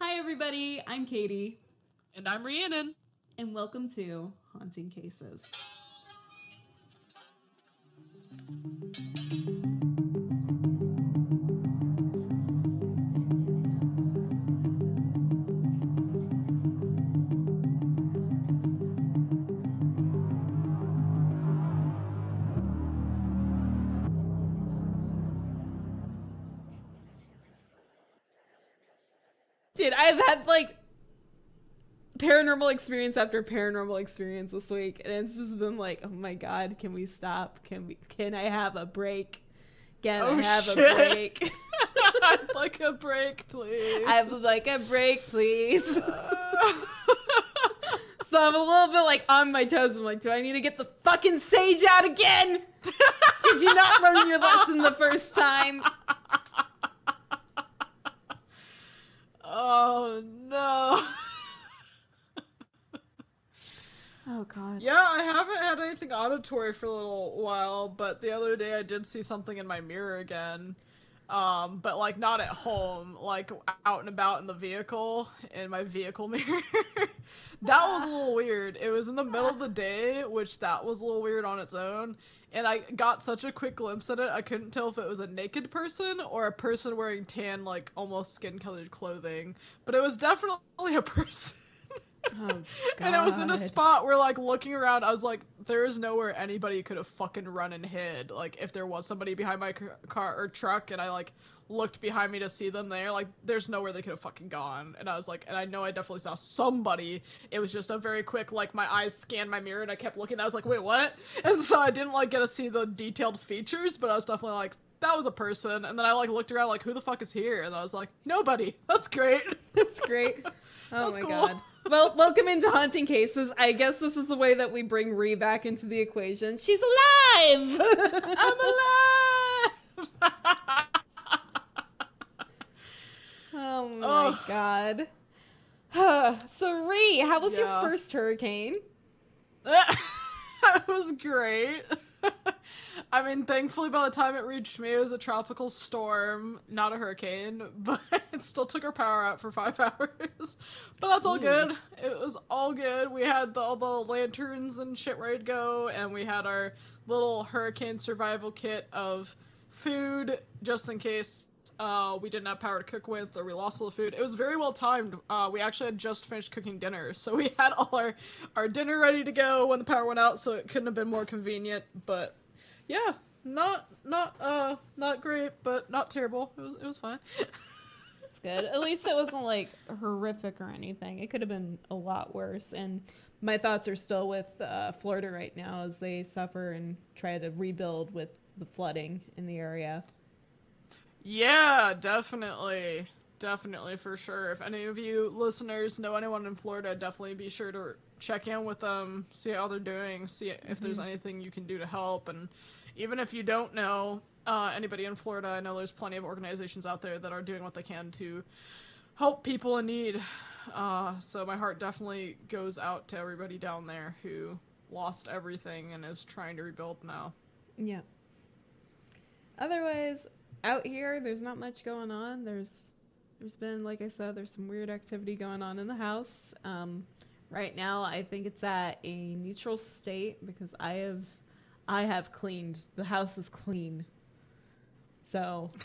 Hi, everybody. I'm Kaitie, And I'm Rhiannon. and welcome to Haunting Cases. I've had like paranormal experience after paranormal experience this week, and it's just been like, oh my god, can we stop? Can we? Can I have a break? Can Oh, I have shit. a break? I'd like a break, please. I would like a break, please. so I'm a little bit like on my toes. I'm like, do I need to get the fucking sage out again? Did you not learn your lesson the first time? Oh no. Oh god. Yeah, I haven't had anything auditory for a little while, but the other day I did see something in my mirror again. Um, but like not at home, like out and about in the vehicle, in my vehicle mirror. that was a little weird. It was in the middle of the day, which that was a little weird on its own. And I got such a quick glimpse at it, I couldn't tell if it was a naked person or a person wearing tan, like almost skin colored clothing. But it was definitely a person. Oh, god. And it was in a spot where, like, looking around, I was like, there is nowhere anybody could have fucking run and hid. Like, if there was somebody behind my car or truck and I, like, looked behind me to see them there, like, there's nowhere they could have fucking gone. And I was like, and I know I definitely saw somebody. It was just a very quick, like, my eyes scanned my mirror and I kept looking. I was like, wait, what? And so I didn't, like, get to see the detailed features, but I was definitely like, that was a person. And then I, like, looked around, like, who the fuck is here? And I was like, nobody. That's great. That's great. Oh That's my cool. god. Well, welcome into Haunting Cases. I guess this is the way that we bring Ree back into the equation. She's alive! I'm alive! oh my Ugh. god. so, Ree, how was your first hurricane? that was great. I mean, thankfully, by the time it reached me, it was a tropical storm, not a hurricane, but it still took our power out for five hours. But that's all Ooh. good. It was all good. We had the, all the lanterns and shit ready to go, and we had our little hurricane survival kit of food just in case uh, we didn't have power to cook with or we lost all the food. It was very well timed. Uh, we actually had just finished cooking dinner, so we had all our, our dinner ready to go when the power went out, so it couldn't have been more convenient. But yeah, not not uh not great, but not terrible. It was it was fine. That's good. At least it wasn't like horrific or anything. It could have been a lot worse. And my thoughts are still with uh, Florida right now as they suffer and try to rebuild with the flooding in the area. Yeah, definitely. Definitely for sure. If any of you listeners know anyone in Florida, definitely be sure to check in with them, see how they're doing, see if there's anything you can do to help. And even if you don't know uh, anybody in Florida, I know there's plenty of organizations out there that are doing what they can to help people in need. Uh, so my heart definitely goes out to everybody down there who lost everything and is trying to rebuild now. Yeah. Otherwise, out here, there's not much going on. There's, there's been, like I said, there's some weird activity going on in the house. Um, right now, I think it's at a neutral state because I have, I have cleaned. The house is clean. So.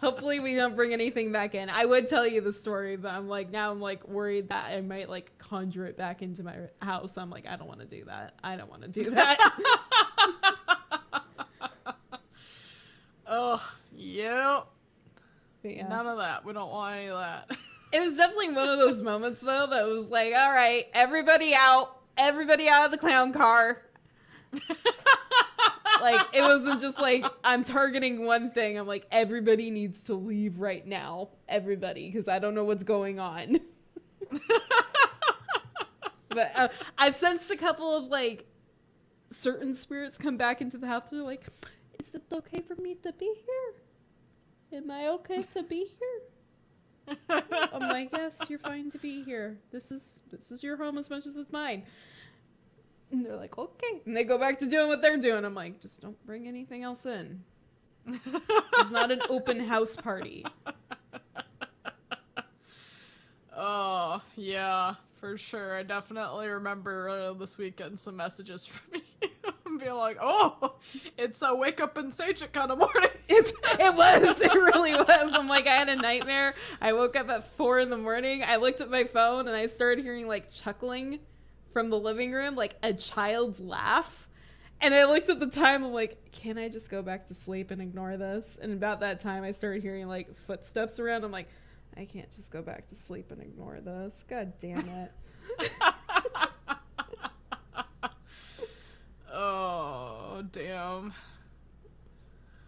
Hopefully we don't bring anything back in. I would tell you the story, but I'm like now I'm like worried that I might like conjure it back into my house. I'm like I don't want to do that. I don't want to do that. Ugh, yep. Yeah. None of that. We don't want any of that. It was definitely one of those moments though that was like, all right, everybody out, everybody out of the clown car. like it wasn't just like I'm targeting one thing. I'm like everybody needs to leave right now, everybody, because I don't know what's going on. but uh, I've sensed a couple of like certain spirits come back into the house. They're like, "Is it okay for me to be here? Am I okay to be here?" I'm like, yes, you're fine to be here. This is this is your home as much as it's mine. And they're like, okay. And they go back to doing what they're doing. I'm like, just don't bring anything else in. It's not an open house party. Oh, yeah, for sure. I definitely remember uh, this weekend some messages from you and being like, "Oh, it's a wake up and sage it kind of morning." It's, it was. It really was. I'm like, I had a nightmare. I woke up at four in the morning. I looked at my phone and I started hearing like chuckling from the living room, like a child's laugh. And I looked at the time. I'm like, can I just go back to sleep and ignore this? And about that time, I started hearing like footsteps around. I'm like, I can't just go back to sleep and ignore this. God damn it. oh, damn.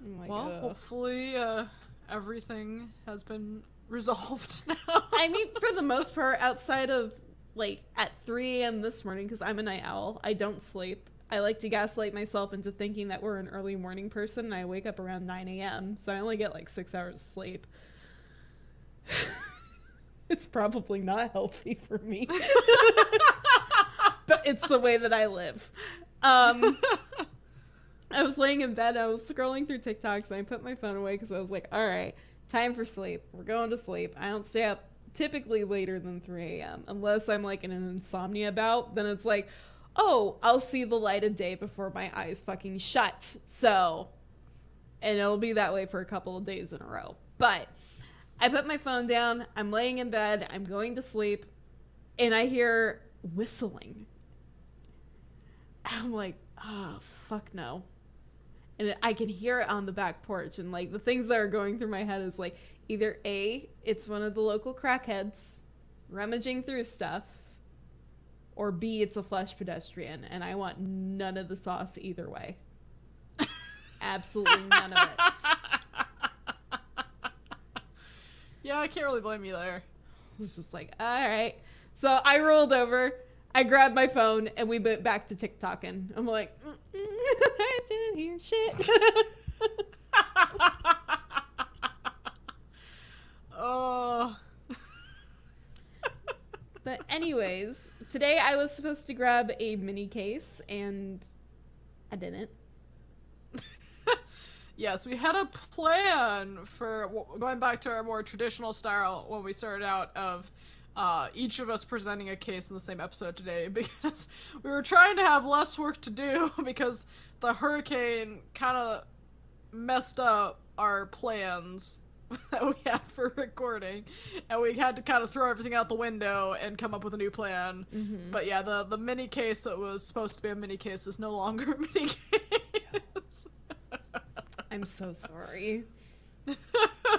I'm well, ugh. hopefully uh, everything has been resolved now. I mean, for the most part, outside of like at 3 a.m. this morning, because I'm a night owl, I don't sleep. I like to gaslight myself into thinking that we're an early morning person, and I wake up around 9 a.m., so I only get like six hours of sleep. it's probably not healthy for me, but it's the way that I live. Um, I was laying in bed, I was scrolling through TikToks, and I put my phone away because I was like, all right, time for sleep. We're going to sleep. I don't stay up typically later than 3 a.m. unless I'm like in an insomnia bout. Then it's like, oh, I'll see the light of day before my eyes fucking shut. So, and it'll be that way for a couple of days in a row. But I put my phone down. I'm laying in bed. I'm going to sleep, and I hear whistling. I'm like, oh, fuck no. And I can hear it on the back porch. And like the things that are going through my head is like either A, it's one of the local crackheads rummaging through stuff, or B, it's a flesh pedestrian. And I want none of the sauce either way. Absolutely none of it. yeah, I can't really blame you there. It's just like, all right. So I rolled over, I grabbed my phone, and we went back to TikToking. I'm like, I didn't hear shit. Oh. but anyways, today I was supposed to grab a mini case, and I didn't. Yes, we had a plan for going back to our more traditional style when we started out of uh, each of us presenting a case in the same episode today because we were trying to have less work to do because the hurricane kind of messed up our plans that we had for recording and we had to kind of throw everything out the window and come up with a new plan but yeah the the mini case that was supposed to be a mini case is no longer a mini case I'm so sorry.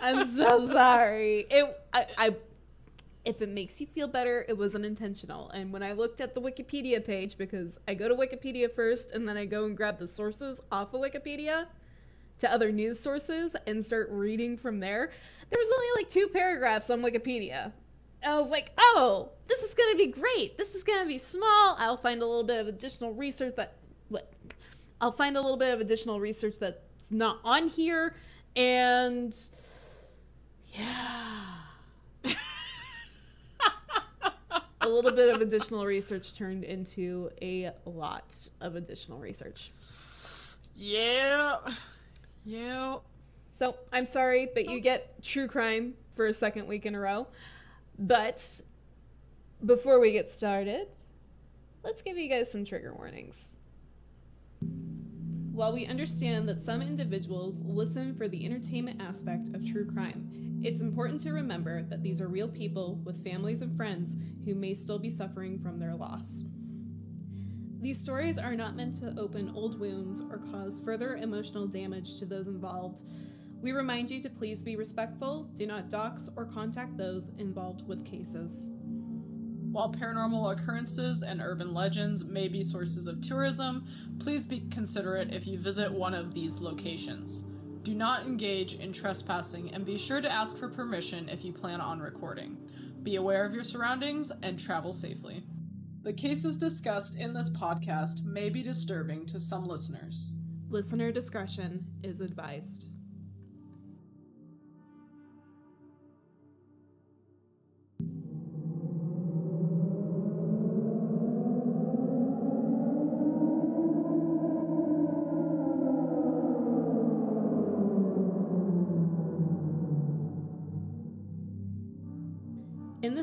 I'm so sorry. It I, I if it makes you feel better, it was unintentional. And when I looked at the Wikipedia page, because I go to Wikipedia first and then I go and grab the sources off of Wikipedia to other news sources and start reading from there, there was only like two paragraphs on Wikipedia. And I was like, oh, this is gonna be great. This is gonna be small. I'll find a little bit of additional research that I'll find a little bit of additional research that's not on here, and yeah. A little bit of additional research turned into a lot of additional research. yeah yeah So I'm sorry, but you oh. get true crime for a second week in a row. But before we get started, let's give you guys some trigger warnings. While we understand that some individuals listen for the entertainment aspect of true crime, it's important to remember that these are real people with families and friends who may still be suffering from their loss. These stories are not meant to open old wounds or cause further emotional damage to those involved. We remind you to please be respectful, do not dox or contact those involved with cases. While paranormal occurrences and urban legends may be sources of tourism, please be considerate if you visit one of these locations. Do not engage in trespassing and be sure to ask for permission if you plan on recording. Be aware of your surroundings and travel safely. The cases discussed in this podcast may be disturbing to some listeners. Listener discretion is advised.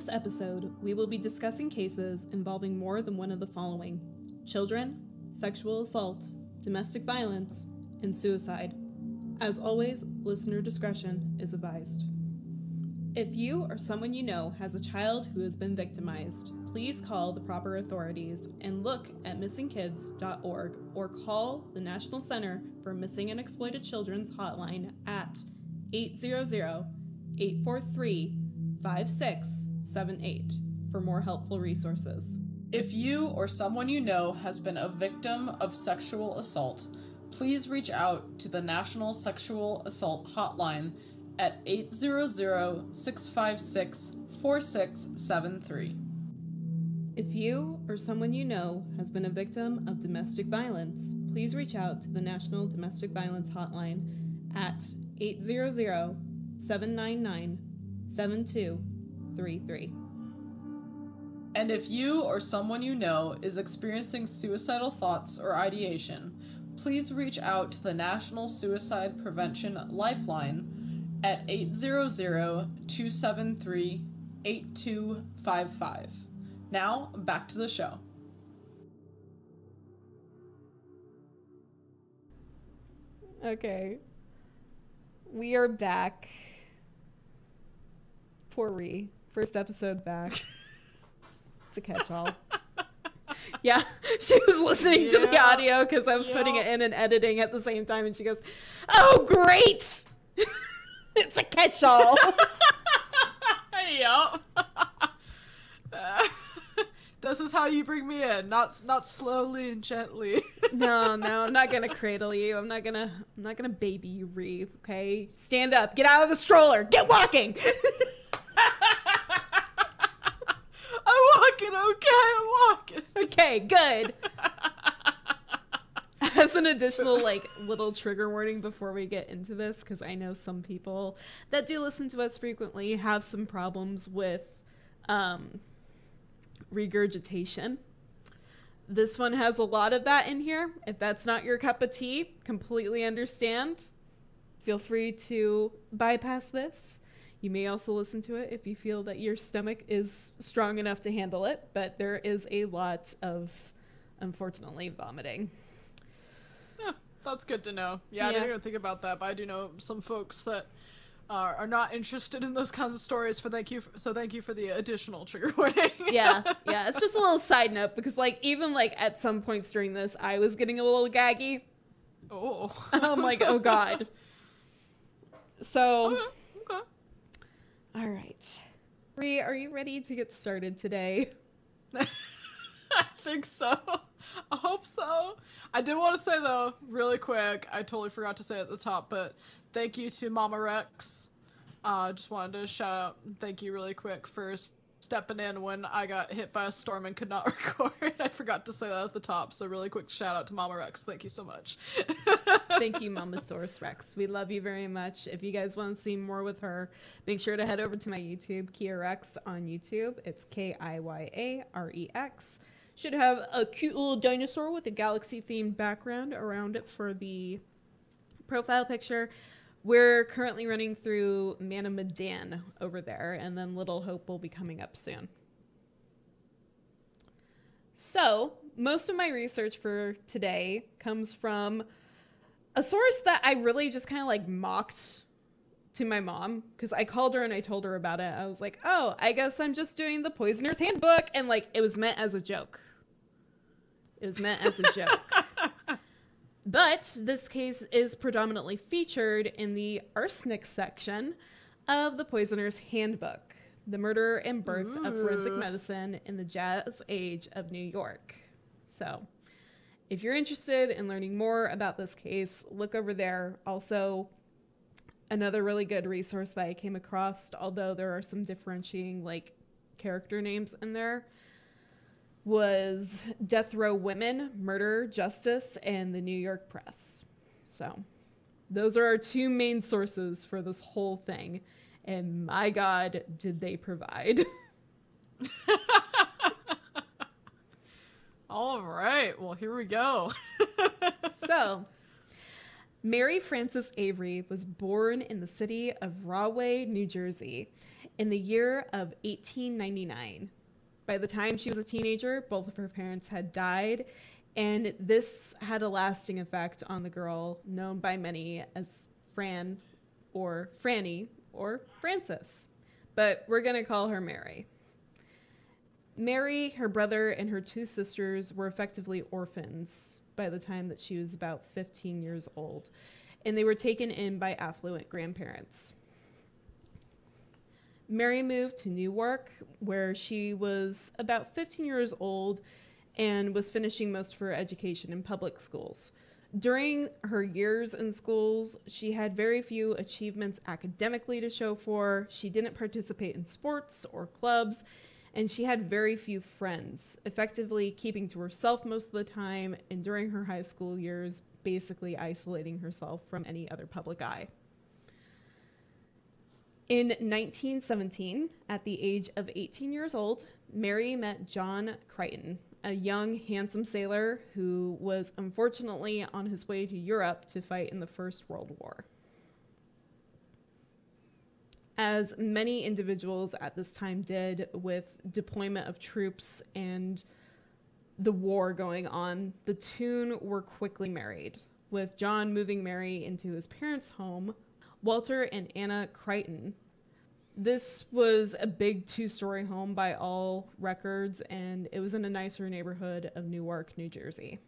This episode, we will be discussing cases involving more than one of the following children, sexual assault, domestic violence, and suicide. As always, listener discretion is advised. If you or someone you know has a child who has been victimized, please call the proper authorities and look at missingkids.org or call the National Center for Missing and Exploited Children's hotline at 800 843 5678 for more helpful resources. If you or someone you know has been a victim of sexual assault, please reach out to the National Sexual Assault Hotline at 800 656 4673. If you or someone you know has been a victim of domestic violence, please reach out to the National Domestic Violence Hotline at 800 799 7233. And if you or someone you know is experiencing suicidal thoughts or ideation, please reach out to the National Suicide Prevention Lifeline at 800 273 8255. Now, back to the show. Okay. We are back. Poor Ree. First episode back. it's a catch all. yeah, she was listening to the audio because I was putting it in and editing at the same time, and she goes, Oh, great! it's a catch all. yup. this is how you bring me in, not not slowly and gently. no, no, I'm not gonna cradle you. I'm not gonna I'm not gonna baby you, Ree, okay? Stand up, get out of the stroller, get walking. I'm walking, okay, I'm walking. Okay, good. As an additional like little trigger warning before we get into this, because I know some people that do listen to us frequently have some problems with um, regurgitation. This one has a lot of that in here. If that's not your cup of tea, completely understand. Feel free to bypass this. You may also listen to it if you feel that your stomach is strong enough to handle it, but there is a lot of, unfortunately, vomiting. Yeah, that's good to know. Yeah, I didn't even think about that, but I do know some folks that are, are not interested in those kinds of stories. For thank you, for, so thank you for the additional trigger warning. yeah, yeah. It's just a little side note because, like, even like at some points during this, I was getting a little gaggy. oh. I'm like, oh god. So, okay. Okay. all right, Ree, are you ready to get started today? I think so. I hope so. I did want to say though, really quick, I totally forgot to say at the top, but thank you to Mama Rex. Uh, just wanted to shout out, and thank you really quick for s- stepping in when I got hit by a storm and could not record. I forgot to say that at the top, so really quick shout out to Mama Rex. Thank you so much. Thank you, Mamasaurus Rex. We love you very much. If you guys want to see more with her, make sure to head over to my YouTube, Kiya Rex on YouTube. It's K I Y A R E X. Should have a cute little dinosaur with a galaxy themed background around it for the profile picture. We're currently running through Man of Medan over there, and then Little Hope will be coming up soon. So, most of my research for today comes from a source that I really just kind of like mocked to my mom because I called her and I told her about it. I was like, "Oh, I guess I'm just doing the Poisoner's Handbook," and like it was meant as a joke. It was meant as a joke. But this case is predominantly featured in the arsenic section of the Poisoner's Handbook, the murder and birth of forensic medicine in the jazz age of New York. So, if you're interested in learning more about this case, look over there. Also, another really good resource that I came across, although there are some differentiating like character names in there, was Death Row Women, Murder, Justice, and the New York Press. So, those are our two main sources for this whole thing. And my God, did they provide. All right, well, here we go. so, Mary Frances Avery was born in the city of Rahway, New Jersey, in the year of 1899. By the time she was a teenager, both of her parents had died, and this had a lasting effect on the girl known by many as Fran or Franny or Frances. But we're going to call her Mary. Mary, her brother, and her two sisters were effectively orphans by the time that she was about 15 years old, and they were taken in by affluent grandparents. Mary moved to Newark, where she was about 15 years old and was finishing most of her education in public schools. During her years in schools, she had very few achievements academically to show for. She didn't participate in sports or clubs, and she had very few friends, effectively keeping to herself most of the time, and during her high school years, basically isolating herself from any other public eye. In 1917, at the age of 18 years old, Mary met John Creighton, a young, handsome sailor who was unfortunately on his way to Europe to fight in the First World War. As many individuals at this time did with deployment of troops and the war going on, the two were quickly married, with John moving Mary into his parents' home Walter and Anna Creighton. This was a big two story home by all records, and it was in a nicer neighborhood of Newark, New Jersey.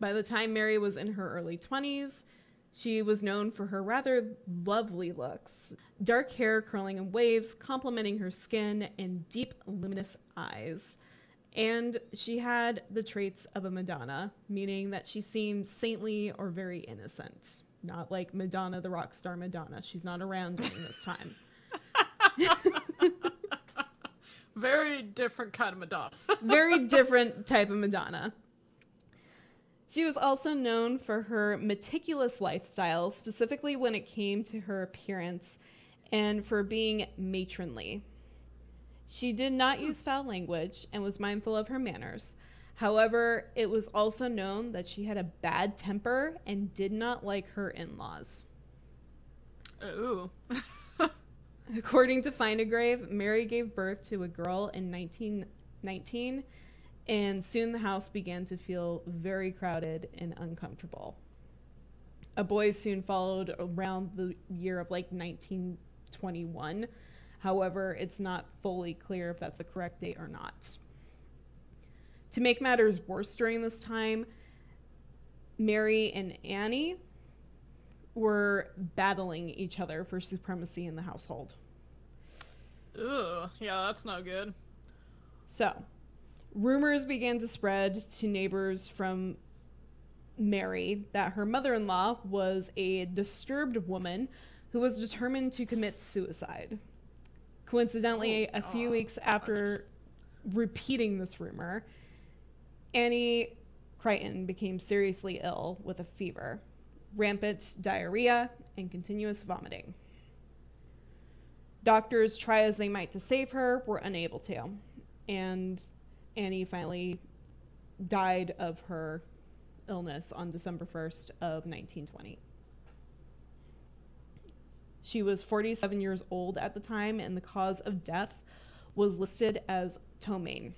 By the time Mary was in her early 20s, she was known for her rather lovely looks dark hair curling in waves, complementing her skin, and deep, luminous eyes. And she had the traits of a Madonna, meaning that she seemed saintly or very innocent not like Madonna, the rock star Madonna. She's not around during this time. Very different kind of Madonna. Very different type of Madonna. She was also known for her meticulous lifestyle, specifically when it came to her appearance, and for being matronly. She did not use foul language and was mindful of her manners. However, it was also known that she had a bad temper and did not like her in laws. Ooh. According to Find a Grave, Mary gave birth to a girl in 1919, and soon the house began to feel very crowded and uncomfortable. A boy soon followed around the year of like 1921. However, it's not fully clear if that's the correct date or not. To make matters worse during this time, Mary and Annie were battling each other for supremacy in the household. Ugh, yeah, that's no good. So, rumors began to spread to neighbors from Mary that her mother in law was a disturbed woman who was determined to commit suicide. Coincidentally, Oh, a few weeks after repeating this rumor, Annie Creighton became seriously ill with a fever, rampant diarrhea, and continuous vomiting. Doctors, try as they might to save her, were unable to. And Annie finally died of her illness on December 1st of 1920. She was 47 years old at the time, and the cause of death was listed as ptomaine,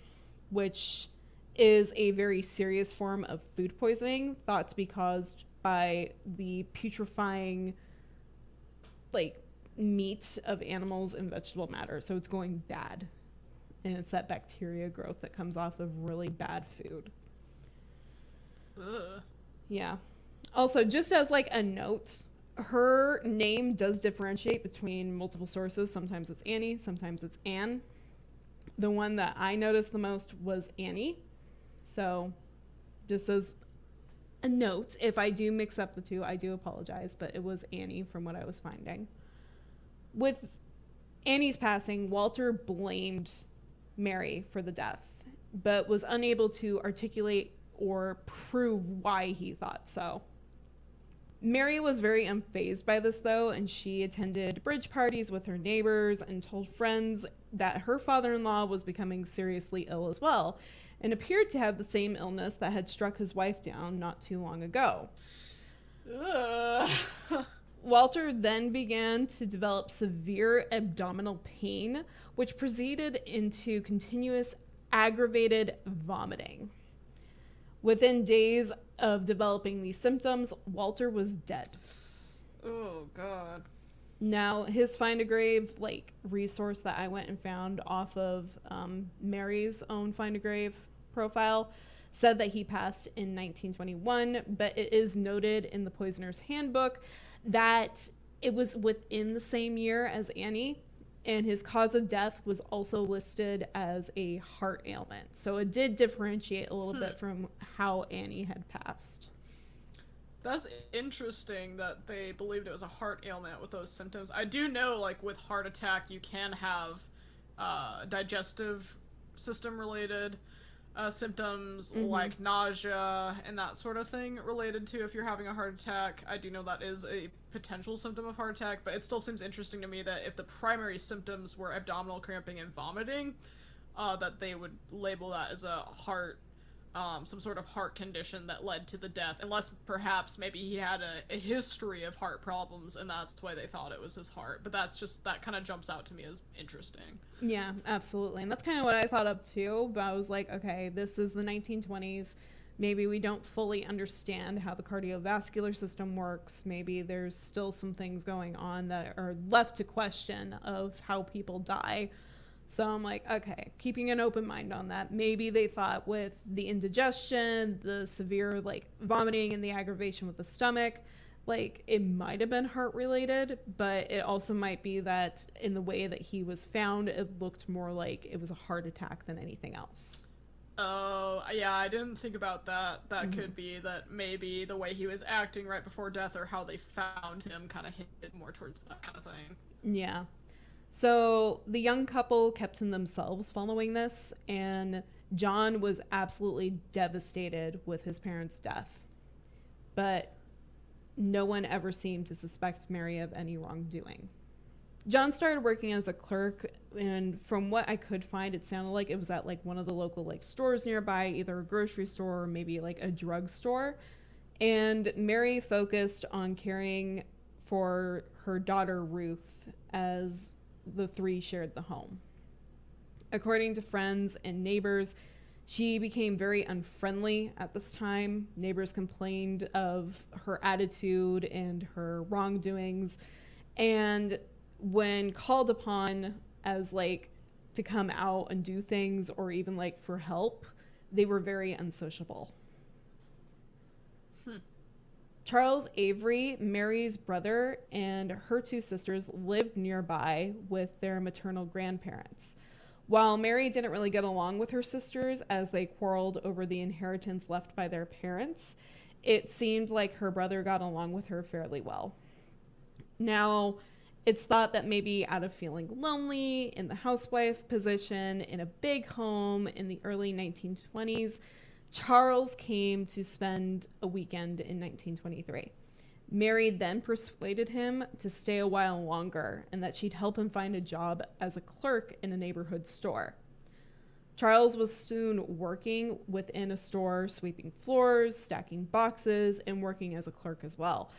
which is a very serious form of food poisoning thought to be caused by the putrefying like meat of animals and vegetable matter. So it's going bad. And it's that bacteria growth that comes off of really bad food. Ugh. yeah. Also just as like a note her name does differentiate between multiple sources. Sometimes it's annie sometimes it's anne. The one that i noticed the most was annie so, just as a note, if I do mix up the two, I do apologize, but it was Annie from what I was finding. With Annie's passing, Walter blamed Mary for the death, but was unable to articulate or prove why he thought so. Mary was very unfazed by this, though, and she attended bridge parties with her neighbors and told friends that her father in law was becoming seriously ill as well and appeared to have the same illness that had struck his wife down not too long ago. Walter then began to develop severe abdominal pain, which proceeded into continuous aggravated vomiting. Within days of developing these symptoms, Walter was dead. Oh god. Now, his find a grave like resource that I went and found off of um, Mary's own find a grave profile said that he passed in 1921, but it is noted in the Poisoner's Handbook that it was within the same year as Annie, and his cause of death was also listed as a heart ailment. So it did differentiate a little bit from how Annie had passed. That's interesting that they believed it was a heart ailment with those symptoms. I do know, like, with heart attack, you can have uh, digestive system related uh, symptoms like nausea and that sort of thing related to if you're having a heart attack. I do know that is a potential symptom of heart attack, but it still seems interesting to me that if the primary symptoms were abdominal cramping and vomiting, uh, that they would label that as a heart, um, some sort of heart condition that led to the death, unless perhaps maybe he had a, a history of heart problems and that's why they thought it was his heart. But that's just, that kind of jumps out to me as interesting. Yeah, absolutely. And that's kind of what I thought of too. But I was like, okay, this is the 1920s. Maybe we don't fully understand how the cardiovascular system works. Maybe there's still some things going on that are left to question of how people die. So I'm like, okay, keeping an open mind on that. Maybe they thought with the indigestion, the severe like vomiting, and the aggravation with the stomach, like it might have been heart related, but it also might be that in the way that he was found, it looked more like it was a heart attack than anything else. Oh, yeah, I didn't think about that. That mm-hmm. could be that maybe the way he was acting right before death or how they found him kind of hit more towards that kind of thing. Yeah. So the young couple kept to themselves following this, and John was absolutely devastated with his parents' death. But no one ever seemed to suspect Mary of any wrongdoing. John started working as a clerk, and from what I could find, it sounded like it was at like one of the local like stores nearby, either a grocery store or maybe like a drugstore. And Mary focused on caring for her daughter Ruth as the three shared the home. According to friends and neighbors, she became very unfriendly at this time. Neighbors complained of her attitude and her wrongdoings. And when called upon as like to come out and do things or even like for help, they were very unsociable. Charles Avery, Mary's brother, and her two sisters lived nearby with their maternal grandparents. While Mary didn't really get along with her sisters as they quarreled over the inheritance left by their parents, it seemed like her brother got along with her fairly well. Now, it's thought that maybe out of feeling lonely in the housewife position in a big home in the early 1920s, Charles came to spend a weekend in 1923. Mary then persuaded him to stay a while longer and that she'd help him find a job as a clerk in a neighborhood store. Charles was soon working within a store, sweeping floors, stacking boxes, and working as a clerk as well.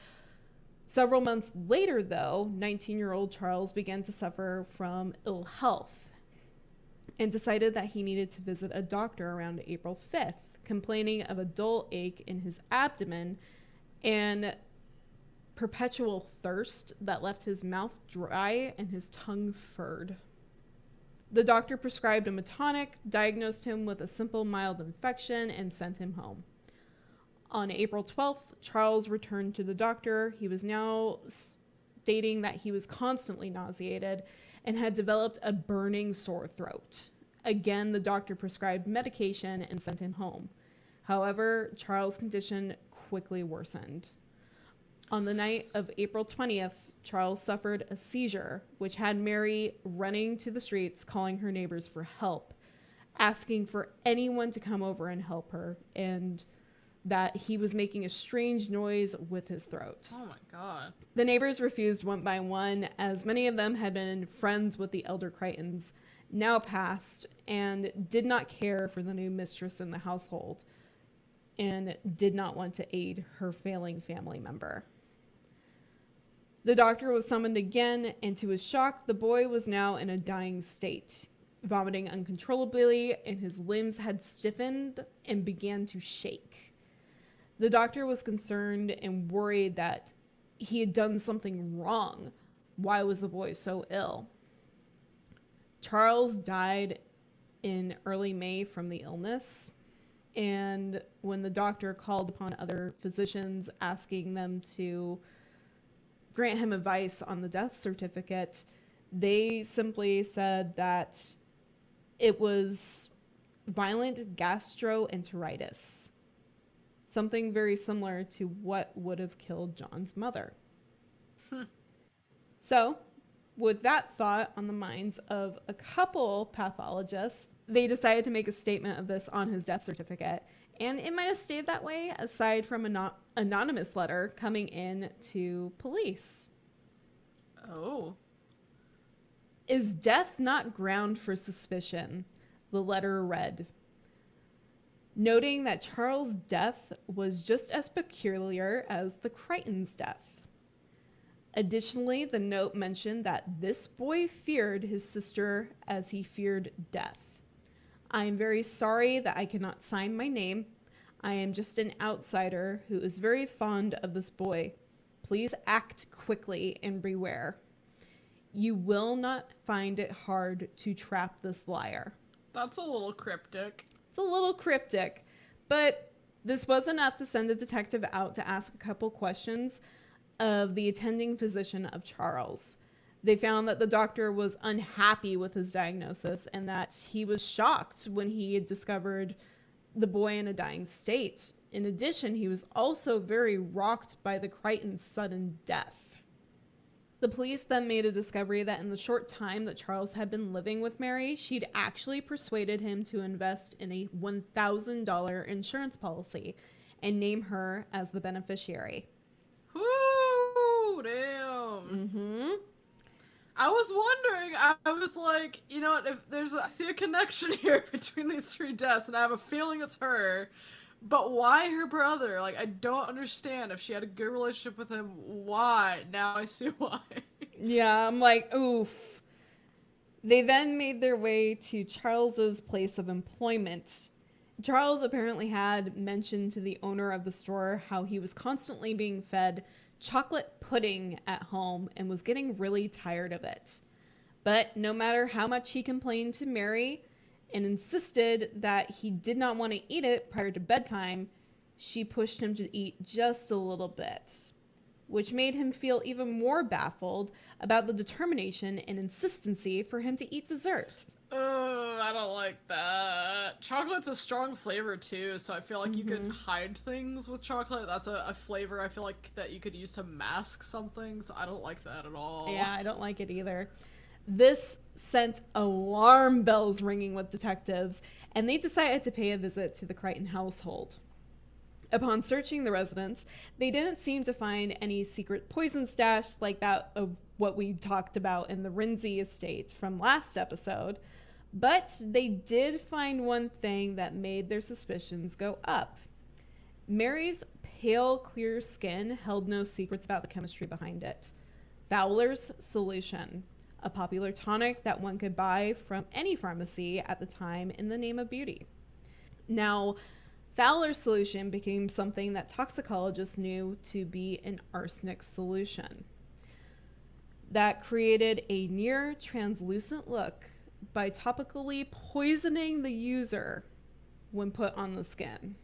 Several months later, though, 19 year old Charles began to suffer from ill health and decided that he needed to visit a doctor around April 5th, complaining of a dull ache in his abdomen and perpetual thirst that left his mouth dry and his tongue furred. The doctor prescribed him a tonic, diagnosed him with a simple mild infection, and sent him home. On April 12th, Charles returned to the doctor. He was now stating that he was constantly nauseated and had developed a burning sore throat. Again, the doctor prescribed medication and sent him home. However, Charles' condition quickly worsened. On the night of April 20th, Charles suffered a seizure, which had Mary running to the streets calling her neighbors for help, asking for anyone to come over and help her, and that he was making a strange noise with his throat. Oh my god. The neighbors refused one by one, as many of them had been friends with the elder Creightons, now passed, and did not care for the new mistress in the household, and did not want to aid her failing family member. The doctor was summoned again, and to his shock, the boy was now in a dying state, vomiting uncontrollably, and his limbs had stiffened and began to shake. The doctor was concerned and worried that he had done something wrong. Why was the boy so ill? Charles died in early May from the illness. And when the doctor called upon other physicians asking them to grant him advice on the death certificate, they simply said that it was violent gastroenteritis, something very similar to what would have killed John's mother. Hmm. So, with that thought on the minds of a couple pathologists, they decided to make a statement of this on his death certificate. And it might have stayed that way aside from an anonymous letter coming in to police. Oh. Is death not ground for suspicion? The letter read. Noting that Charles' death was just as peculiar as the Creighton's death. Additionally, the note mentioned that this boy feared his sister as he feared death. I am very sorry that I cannot sign my name. I am just an outsider who is very fond of this boy. Please act quickly and beware. You will not find it hard to trap this liar. That's a little cryptic. It's a little cryptic, but this was enough to send a detective out to ask a couple questions of the attending physician of Charles. They found that the doctor was unhappy with his diagnosis and that he was shocked when he had discovered the boy in a dying state. In addition, he was also very rocked by the Creighton's sudden death. The police then made a discovery that in the short time that Charles had been living with Mary, she'd actually persuaded him to invest in a $1,000 insurance policy and name her as the beneficiary. Damn. Mm-hmm. I was wondering, I, I was like, you know what, if there's a, I see a connection here between these three deaths, and I have a feeling it's her. But why her brother? Like, I don't understand. If she had a good relationship with him, why? Now I see why. Yeah, I'm like, oof. They then made their way to Charles's place of employment. Charles apparently had mentioned to the owner of the store how he was constantly being fed chocolate pudding at home and was getting really tired of it. But no matter how much he complained to Mary and insisted that he did not want to eat it prior to bedtime, she pushed him to eat just a little bit, which made him feel even more baffled about the determination and insistency for him to eat dessert. Oh, I don't like that. Chocolate's a strong flavor too, so I feel like you Mm-hmm. can hide things with chocolate. That's a, a flavor I feel like that you could use to mask something, so I don't like that at all. Yeah, I don't like it either. This sent alarm bells ringing with detectives, and they decided to pay a visit to the Creighton household. Upon searching the residence, they didn't seem to find any secret poison stash like that of what we talked about in the Rinsey estate from last episode, but they did find one thing that made their suspicions go up. Mary's pale, clear skin held no secrets about the chemistry behind it. Fowler's Solution, a popular tonic that one could buy from any pharmacy at the time in the name of beauty. Now, Fowler's solution became something that toxicologists knew to be an arsenic solution that created a near translucent look by topically poisoning the user when put on the skin.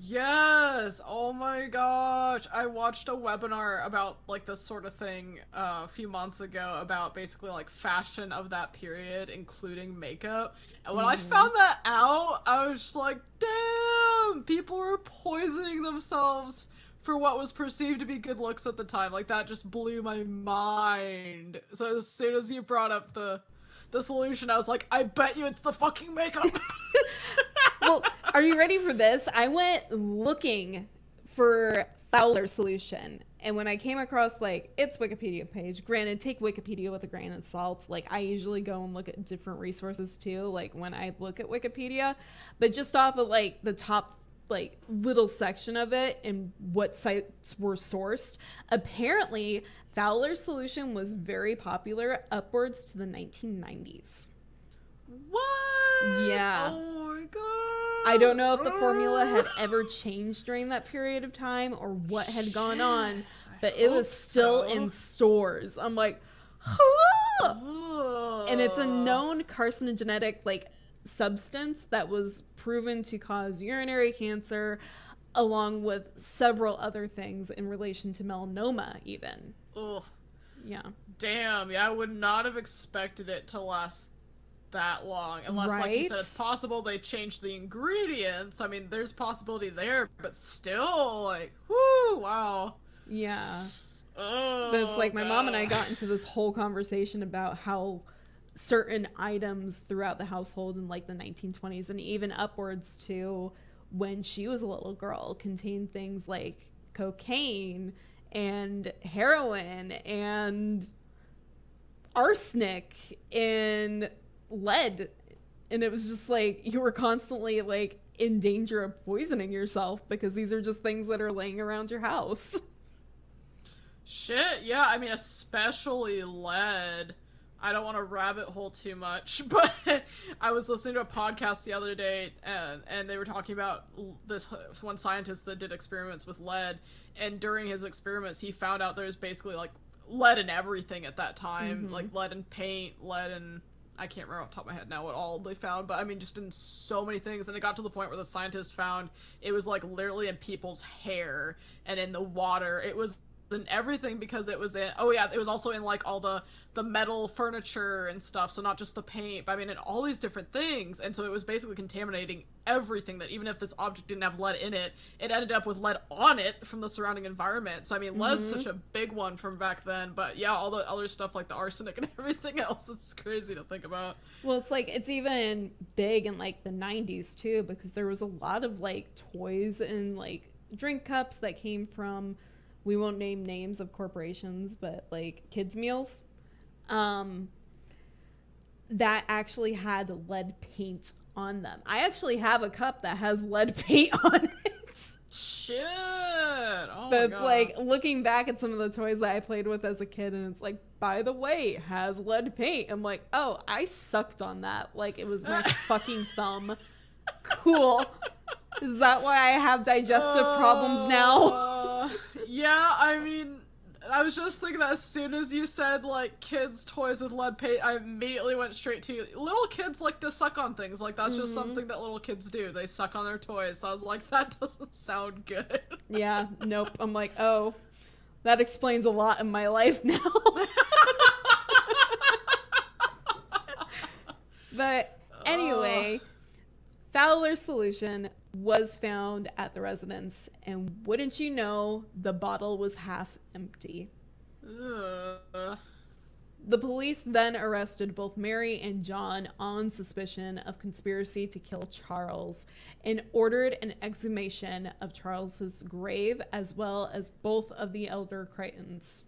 Yes! Oh my gosh! I watched a webinar about like this sort of thing uh, a few months ago about basically like fashion of that period, including makeup. And when I found that out, I was just like, damn! People were poisoning themselves for what was perceived to be good looks at the time. Like that just blew my mind. So as soon as you brought up the the solution, I was like, I bet you it's the fucking makeup. well, are you ready for this? I went looking for Fowler's solution. And when I came across like its Wikipedia page, granted, take Wikipedia with a grain of salt. Like I usually go and look at different resources too, like when I look at Wikipedia. But just off of like the top like little section of it and what sites were sourced. Apparently, Fowler's solution was very popular upwards to the 1990s. What? Yeah. Oh my god. I don't know if the formula had ever changed during that period of time or what had gone on, but it was still so. in stores. I'm like, and it's a known carcinogenic like substance that was proven to cause urinary cancer along with several other things in relation to melanoma even Ugh. yeah Damn, yeah, I would not have expected it to last that long. Unless, like you said, it's possible they changed the ingredients. I mean, there's possibility there, but still, like, whoo, wow. yeah Oh, but it's like oh, my mom and i got into this whole conversation about how certain items throughout the household in like the 1920s and even upwards to when she was a little girl contained things like cocaine and heroin and arsenic and lead and it was just like you were constantly like in danger of poisoning yourself because these are just things that are laying around your house Shit, yeah, I mean, especially lead. I don't want to rabbit hole too much, but I was listening to a podcast the other day, and, and they were talking about this one scientist that did experiments with lead, and during his experiments, he found out there's basically like lead in everything at that time, mm-hmm. like lead in paint, lead in I can't remember off the top of my head now what all they found, but I mean just in so many things, and it got to the point where the scientist found it was like literally in people's hair and in the water. It was in everything because it was in oh yeah it was also in like all the the metal furniture and stuff so not just the paint but i mean in all these different things and so it was basically contaminating everything that even if this object didn't have lead in it it ended up with lead on it from the surrounding environment. So i mean lead's mm-hmm. such a big one from back then but yeah all the other stuff like the arsenic and everything else it's crazy to think about. Well, it's like it's even big in like the 90s too because there was a lot of like toys and like drink cups that came from we won't name names of corporations, but like kids meals um that actually had lead paint on them. I actually have a cup that has lead paint on it. shit oh But my it's God. like looking back at some of the toys that I played with as a kid, and it's like, by the way, has lead paint. I'm like, oh, I sucked on that. Like it was my fucking thumb. Cool. Is that why I have digestive problems now? Uh, yeah, I mean, I was just thinking that as soon as you said like kids' toys with lead paint, I immediately went straight to little kids like to suck on things. Like that's just Mm-hmm. something that little kids do. They suck on their toys. So I was like, that doesn't sound good. Yeah, nope. I'm like, oh, that explains a lot in my life now. but anyway, Fowler's solution was found at the residence, and wouldn't you know, the bottle was half empty. Ugh. The police then arrested both Mary and John on suspicion of conspiracy to kill Charles and ordered an exhumation of Charles's grave as well as both of the elder Creightons.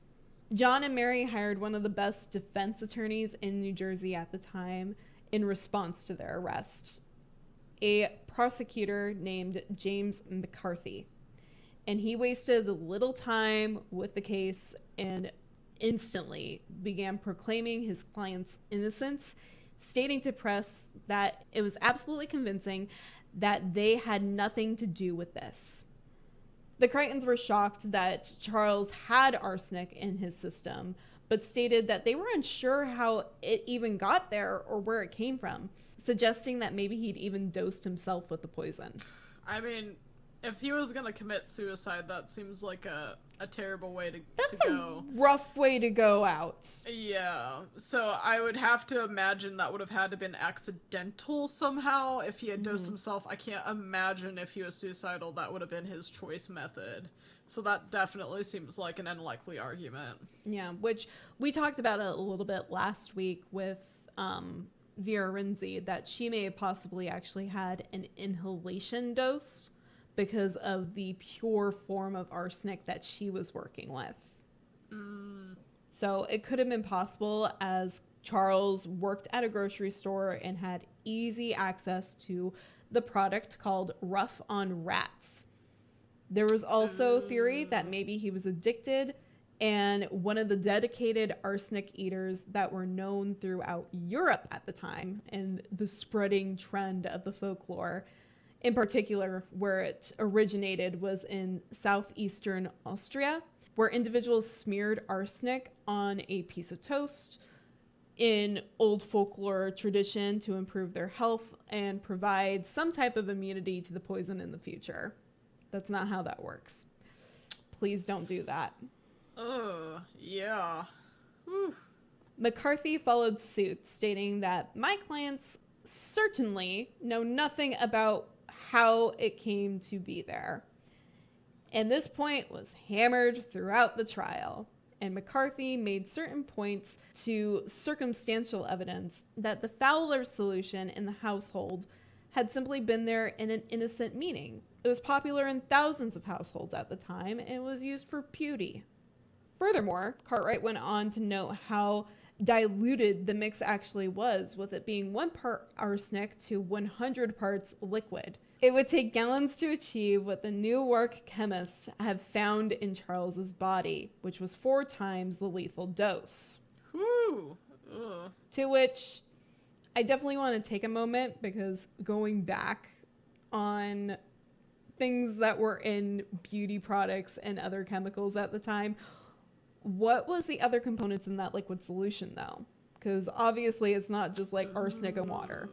John and Mary hired one of the best defense attorneys in New Jersey at the time in response to their arrest, a prosecutor named James McCarthy. And he wasted little time with the case and instantly began proclaiming his client's innocence, stating to press that it was absolutely convincing that they had nothing to do with this. The Creightons were shocked that Charles had arsenic in his system, but stated that they were unsure how it even got there or where it came from, suggesting that maybe he'd even dosed himself with the poison. I mean, if he was gonna commit suicide, that seems like a, a terrible way to, That's to a rough way to go out. Yeah, so I would have to imagine that would have had to been accidental somehow. If he had dosed himself, I can't imagine if he was suicidal that would have been his choice method. So that definitely seems like an unlikely argument. Yeah, which we talked about it a little bit last week with um, Vera Renczi that she may have possibly actually had an inhalation dose because of the pure form of arsenic that she was working with. Mm. So it could have been possible as Charles worked at a grocery store and had easy access to the product called Rough on Rats. There was also theory that mm. maybe he was addicted and one of the dedicated arsenic eaters that were known throughout Europe at the time and the spreading trend of the folklore. In particular, where it originated was in southeastern Austria, where individuals smeared arsenic on a piece of toast in old folklore tradition to improve their health and provide some type of immunity to the poison in the future. That's not how that works. Please don't do that. Oh, yeah. Whew. McCarthy followed suit, stating that my clients certainly know nothing about how it came to be there. And this point was hammered throughout the trial. And McCarthy made certain points to circumstantial evidence that the Fowler solution in the household had simply been there in an innocent meaning. It was popular in thousands of households at the time and was used for beauty. Furthermore, Cartwright went on to note how diluted the mix actually was, with it being one part arsenic to 100 parts liquid. It would take gallons to achieve what the New York chemists have found in Charles's body, which was four times the lethal dose. Whew. Ugh. To which I definitely want to take a moment because going back on things that were in beauty products and other chemicals at the time, what was the other components in that liquid solution though? Because obviously it's not just like arsenic and water.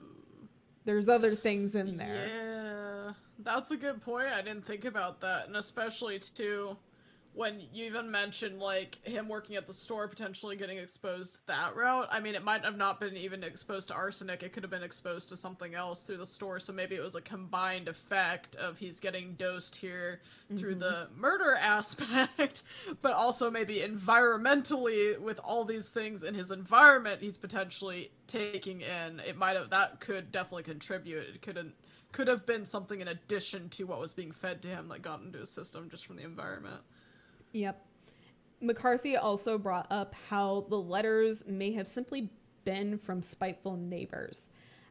There's other things in there. Yeah, that's a good point. I didn't think about that, and especially too when you even mentioned like him working at the store potentially getting exposed that route. I mean, it might have not been even exposed to arsenic. It could have been exposed to something else through the store. So maybe it was a combined effect of he's getting dosed here through mm-hmm. the murder aspect, but also maybe environmentally with all these things in his environment he's potentially taking in. It might have that could definitely contribute. It couldn't could have been something in addition to what was being fed to him that got into his system just from the environment. Yep. McCarthy also brought up how the letters may have simply been from spiteful neighbors.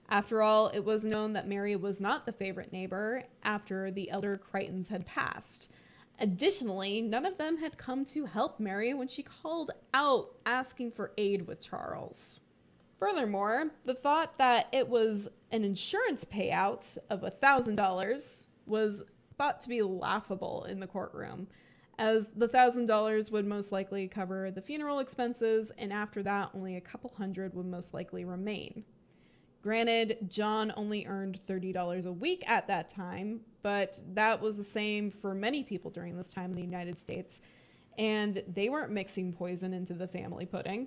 After all, it was known that Mary was not the favorite neighbor after the elder Creightons had passed. Additionally, none of them had come to help Mary when she called out asking for aid with Charles. Furthermore, the thought that it was an insurance payout of $1,000 was thought to be laughable in the courtroom, as the $1,000 would most likely cover the funeral expenses, and after that, only a couple hundred would most likely remain. Granted, John only earned $30 a week at that time, but that was the same for many people during this time in the United States, and they weren't mixing poison into the family pudding.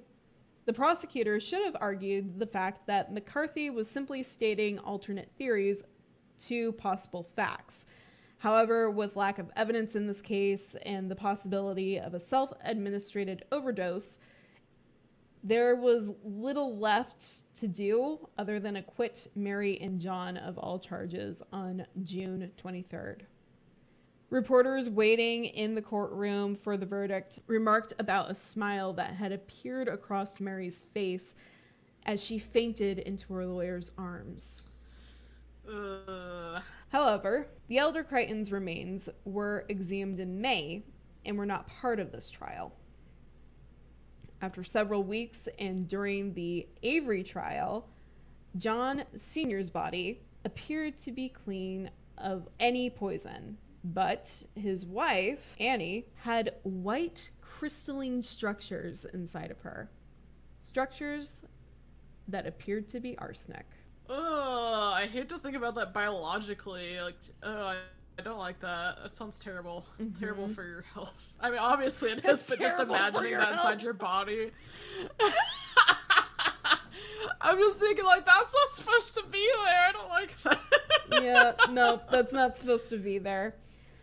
The prosecutor should have argued the fact that McCarthy was simply stating alternate theories to possible facts. However, with lack of evidence in this case and the possibility of a self administrated overdose, there was little left to do other than acquit Mary and John of all charges on June 23rd. Reporters waiting in the courtroom for the verdict remarked about a smile that had appeared across Mary's face as she fainted into her lawyer's arms. However, the elder Creighton's remains were exhumed in May and were not part of this trial. After several weeks and during the Avery trial, John Sr.'s body appeared to be clean of any poison, but his wife, Annie, had white crystalline structures inside of her. Structures that appeared to be arsenic. Ugh, I hate to think about that biologically. Like, ugh, I, I don't like that. That sounds terrible. Terrible mm-hmm. for your health. I mean, obviously it is, It's but just imagining that inside your body. I'm just thinking, like, that's not supposed to be there. I don't like that. yeah, no, that's not supposed to be there.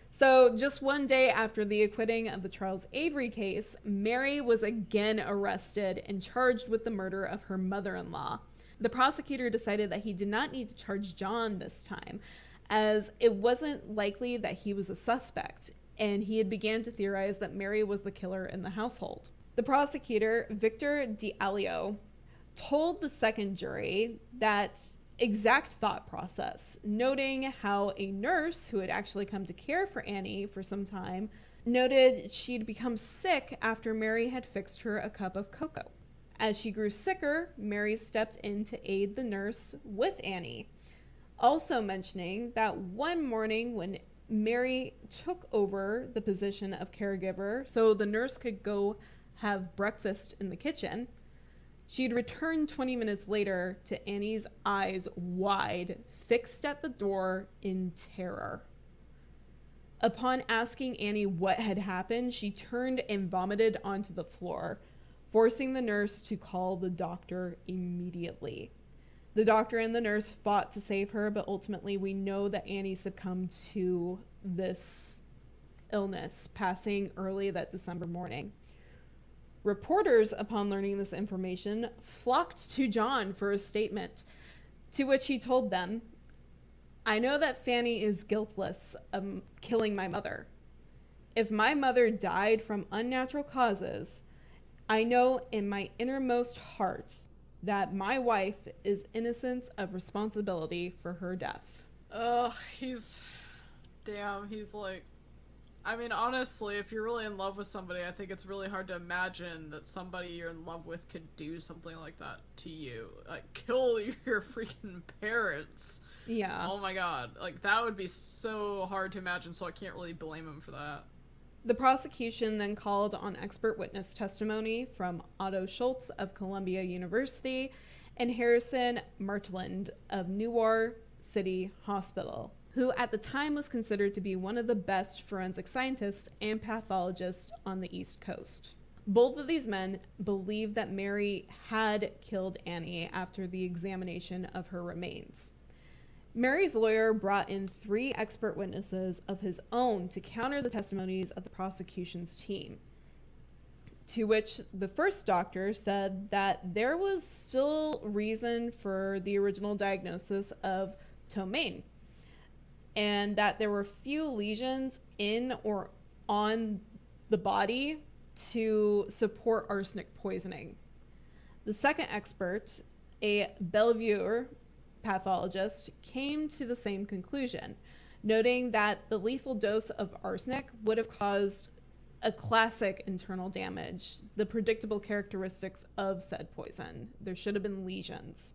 So, just one day after the acquitting of the Charles Avery case, Mary was again arrested and charged with the murder of her mother in law. The prosecutor decided that he did not need to charge John this time, as it wasn't likely that he was a suspect, and he had began to theorize that Mary was the killer in the household. The prosecutor, Victor D'Alio, told the second jury that exact thought process, noting how a nurse who had actually come to care for Annie for some time noted she'd become sick after Mary had fixed her a cup of cocoa. As she grew sicker, Mary stepped in to aid the nurse with Annie. Also mentioning that one morning when Mary took over the position of caregiver so the nurse could go have breakfast in the kitchen, she'd return 20 minutes later to Annie's eyes wide, fixed at the door in terror. Upon asking Annie what had happened, she turned and vomited onto the floor, forcing the nurse to call the doctor immediately. The doctor and the nurse fought to save her, but ultimately, we know that Annie succumbed to this illness, passing early that December morning. Reporters, upon learning this information, flocked to John for a statement, to which he told them, I know that Fanny is guiltless of killing my mother. If my mother died from unnatural causes, I know in my innermost heart that my wife is innocent of responsibility for her death. Ugh, he's. Damn, he's like. I mean, honestly, if you're really in love with somebody, I think it's really hard to imagine that somebody you're in love with could do something like that to you. Like, kill your freaking parents. Yeah. Oh my god. Like, that would be so hard to imagine, so I can't really blame him for that. The prosecution then called on expert witness testimony from Otto Schultz of Columbia University and Harrison Martland of Newark City Hospital, who at the time was considered to be one of the best forensic scientists and pathologists on the East Coast. Both of these men believed that Mary had killed Annie after the examination of her remains. Mary's lawyer brought in three expert witnesses of his own to counter the testimonies of the prosecution's team. To which the first doctor said that there was still reason for the original diagnosis of ptomaine, and that there were few lesions in or on the body to support arsenic poisoning. The second expert, a Bellevue pathologist came to the same conclusion, noting that the lethal dose of arsenic would have caused a classic internal damage, the predictable characteristics of said poison. There should have been lesions.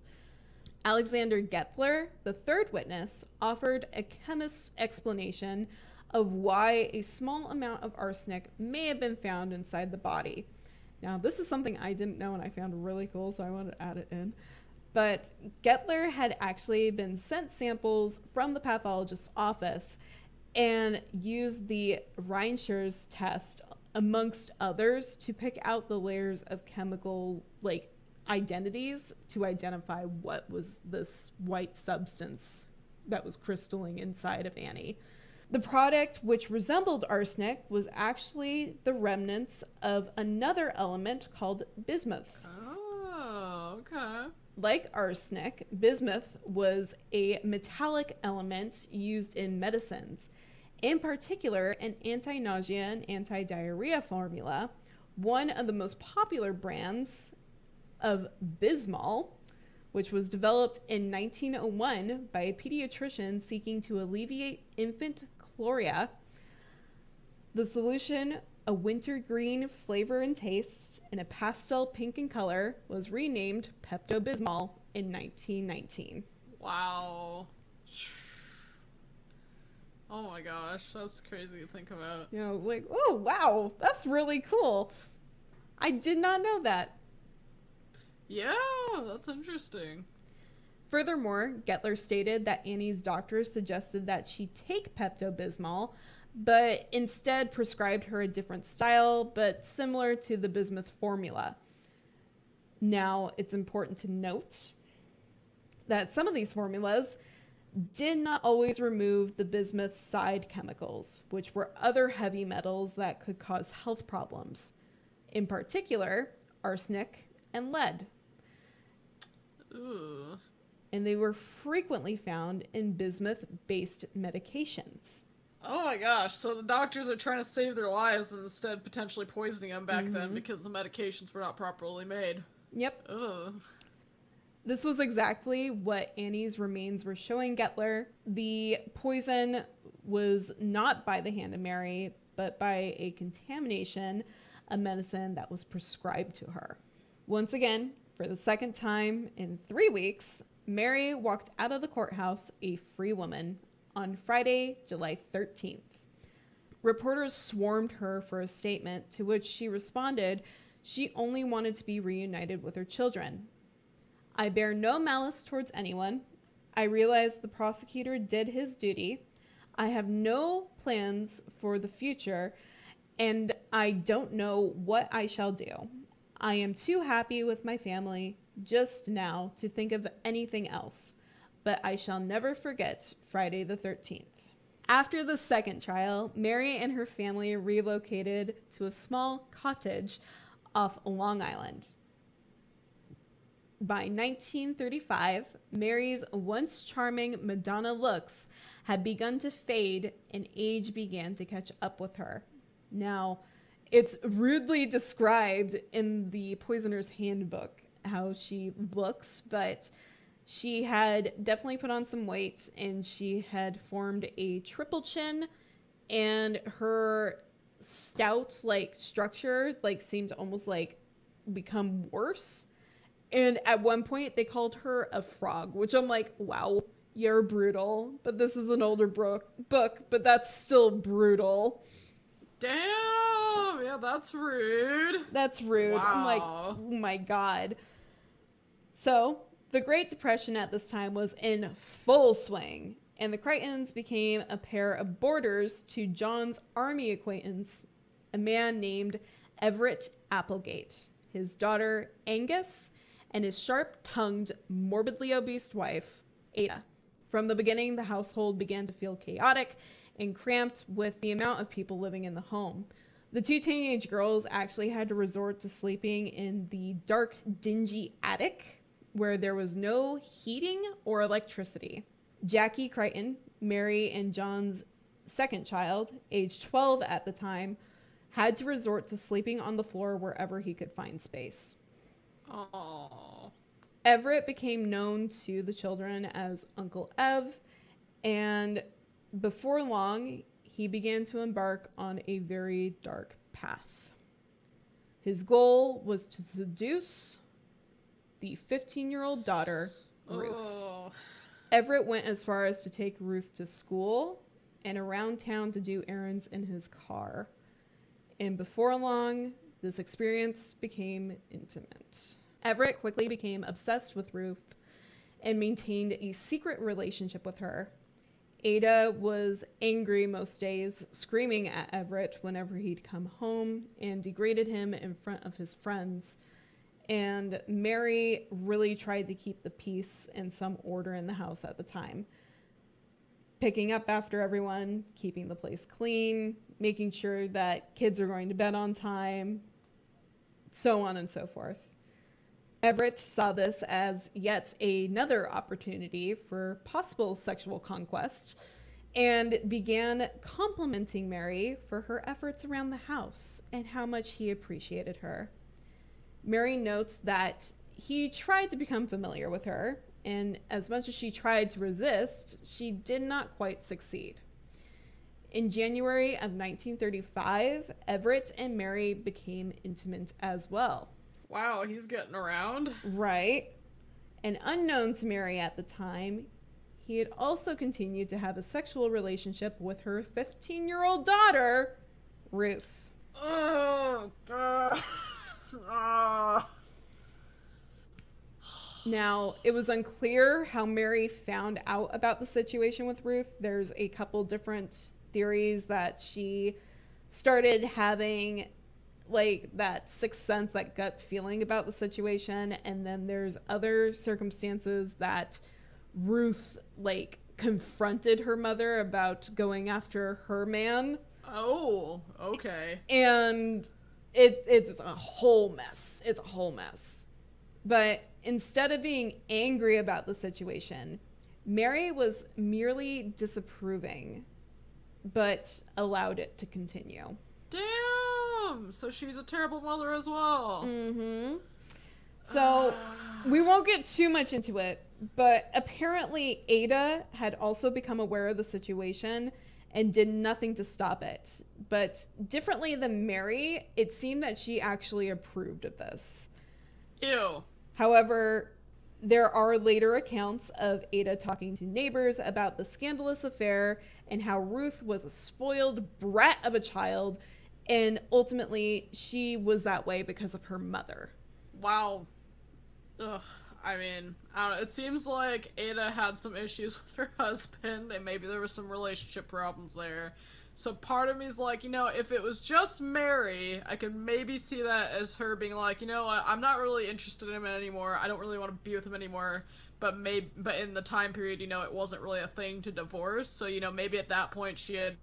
Alexander Gettler, the third witness, offered a chemist's explanation of why a small amount of arsenic may have been found inside the body. Now, this is something I didn't know and I found really cool, so I wanted to add it in. But Gettler had actually been sent samples from the pathologist's office and used the Reinschers test, amongst others, to pick out the layers of chemical like identities to identify what was this white substance that was crystalline inside of Annie. The product, which resembled arsenic, was actually the remnants of another element called bismuth. Oh, okay. Like arsenic, bismuth was a metallic element used in medicines, in particular, an anti nausea and anti diarrhea formula. One of the most popular brands of Bismol, which was developed in 1901 by a pediatrician seeking to alleviate infant cholera. The solution a wintergreen flavor and taste, and a pastel pink in color, was renamed Pepto Bismol in 1919. Wow. Oh my gosh, that's crazy to think about. You know, like, oh wow, that's really cool. I did not know that. Yeah, that's interesting. Furthermore, Gettler stated that Annie's doctor suggested that she take Pepto Bismol, but instead prescribed her a different style, but similar to the bismuth formula. Now, it's important to note that some of these formulas did not always remove the bismuth side chemicals, which were other heavy metals that could cause health problems, in particular, arsenic and lead. Ooh. And they were frequently found in bismuth based medications. Oh my gosh, so the doctors are trying to save their lives and instead potentially poisoning them back then mm-hmm. because the medications were not properly made. Yep. Ugh. This was exactly what Annie's remains were showing Gettler. The poison was not by the hand of Mary, but by a contamination, a medicine that was prescribed to her. Once again, for the second time in three weeks, Mary walked out of the courthouse a free woman on Friday, July 13th. Reporters swarmed her for a statement, to which she responded she only wanted to be reunited with her children. I bear no malice towards anyone. I realize the prosecutor did his duty. I have no plans for the future, and I don't know what I shall do. I am too happy with my family just now to think of anything else, but I shall never forget Friday the 13th. After the second trial, Mary and her family relocated to a small cottage off Long Island. By 1935, Mary's once charming Madonna looks had begun to fade and age began to catch up with her. Now, it's rudely described in the Poisoner's Handbook how she looks, but she had definitely put on some weight and she had formed a triple chin and her stout like structure like seemed almost like become worse. And at one point they called her a frog which i'm like wow you're brutal. But this is an older bro- book but that's still brutal. Damn, yeah, that's rude. that's rude. I'm like oh my god. So the great depression at this time was in full swing and the creightons became a pair of boarders to john's army acquaintance a man named everett applegate. His daughter agnes and his sharp-tongued morbidly obese wife ada. From the beginning the household began to feel chaotic and cramped with the amount of people living in the home. The two teenage girls actually had to resort to sleeping in the dark, dingy attic where there was no heating or electricity. Jackie Creighton, Mary and John's second child, aged 12 at the time, had to resort to sleeping on the floor wherever he could find space. Oh. Everett became known to the children as Uncle Ev, and before long, he began to embark on a very dark path. His goal was to seduce the 15 year old daughter, Ruth. Oh. Everett went as far as to take Ruth to school and around town to do errands in his car. And before long, this experience became intimate. Everett quickly became obsessed with Ruth and maintained a secret relationship with her. Ada was angry most days, screaming at Everett whenever he'd come home and degraded him in front of his friends. And Mary really tried to keep the peace and some order in the house at the time. Picking up after everyone, keeping the place clean, making sure that kids are going to bed on time, so on and so forth. Everett saw this as yet another opportunity for possible sexual conquest and began complimenting Mary for her efforts around the house and how much he appreciated her. Mary notes that he tried to become familiar with her, and as much as she tried to resist, she did not quite succeed. In January of 1935, Everett and Mary became intimate as well. Wow, he's getting around. Right. And unknown to Mary at the time, he had also continued to have a sexual relationship with her 15 year old daughter, Ruth. Oh, God. Ah. Now, it was unclear how Mary found out about the situation with Ruth. There's a couple different theories that she started having like that sixth sense, that gut feeling about the situation, and then there's other circumstances that Ruth like confronted her mother about going after her man Oh, okay. and it it's a whole mess. It's a whole mess. But instead of being angry about the situation, Mary was merely disapproving, but allowed it to continue. Damn! So she's a terrible mother as well. Mm-hmm. So we won't get too much into it, but apparently Ada had also become aware of the situation and did nothing to stop it. But differently than Mary, it seemed that she actually approved of this. Ew. However, there are later accounts of Ada talking to neighbors about the scandalous affair and how Ruth was a spoiled brat of a child, and ultimately she was that way because of her mother. Wow. Ugh. I mean, I don't know. It seems like Ada had some issues with her husband, and maybe there were some relationship problems there. So part of me is like, you know, if it was just Mary, I could maybe see that as her being like, you know what, I'm not really interested in him anymore. I don't really want to be with him anymore. But maybe, but in the time period, you know, it wasn't really a thing to divorce. So you know, maybe at that point she had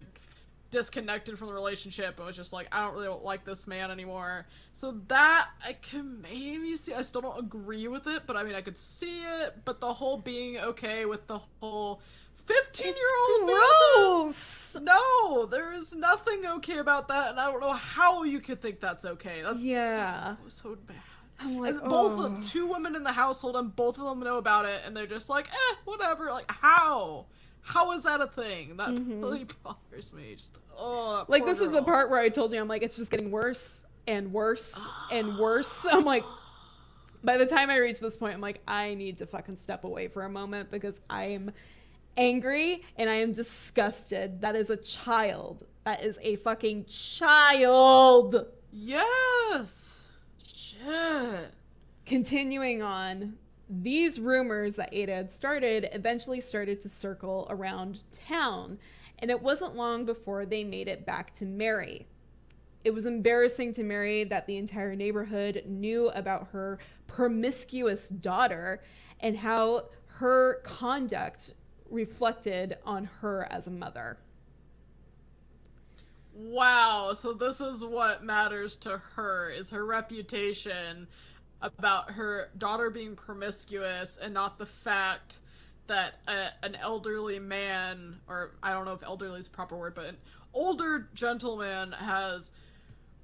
disconnected from the relationship and was just like, I don't really like this man anymore. So that I can maybe see. I still don't agree with it, but I mean, I could see it. But the whole being okay with the whole 15 year old Gross. No, there's nothing okay about that, and I don't know how you could think that's okay. That's Yeah. so, so bad. I'm like, And both of oh. them, two women in the household, and both of them know about it, and they're just like, eh, whatever. Like, how? How is that a thing? That mm-hmm. really bothers me. Just, oh, Like this is the part where I told you I'm like it's just getting worse and worse and worse. I'm like by the time I reach this point I'm like I need to fucking step away for a moment because I am angry and I am disgusted. That is a child. That is a fucking child. Yes. Shit. Continuing on, these rumors that Ada had started eventually started to circle around town, and it wasn't long before they made it back to Mary. It was embarrassing to Mary that the entire neighborhood knew about her promiscuous daughter and how her conduct reflected on her as a mother. Wow, so this is what matters to her is her reputation about her daughter being promiscuous and not the fact that a, an elderly man or I don't know if elderly is proper word but an older gentleman has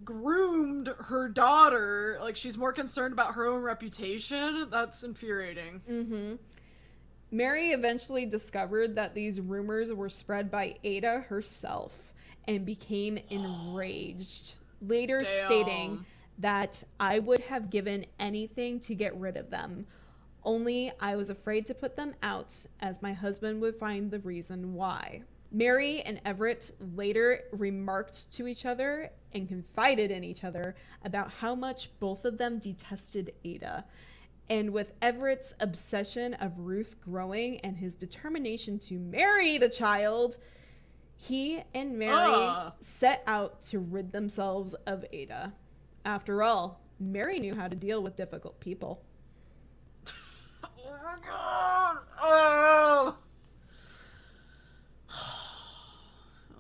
groomed her daughter. Like she's more concerned about her own reputation. That's infuriating. Mm-hmm. Mary eventually discovered that these rumors were spread by Ada herself and became enraged, later Damn. stating that I would have given anything to get rid of them. Only I was afraid to put them out, as my husband would find the reason why. Mary and Everett later remarked to each other and confided in each other about how much both of them detested Ada. And with Everett's obsession of Ruth growing and his determination to marry the child, he and Mary Ugh. set out to rid themselves of Ada. After all, Mary knew how to deal with difficult people. Oh my god! Oh!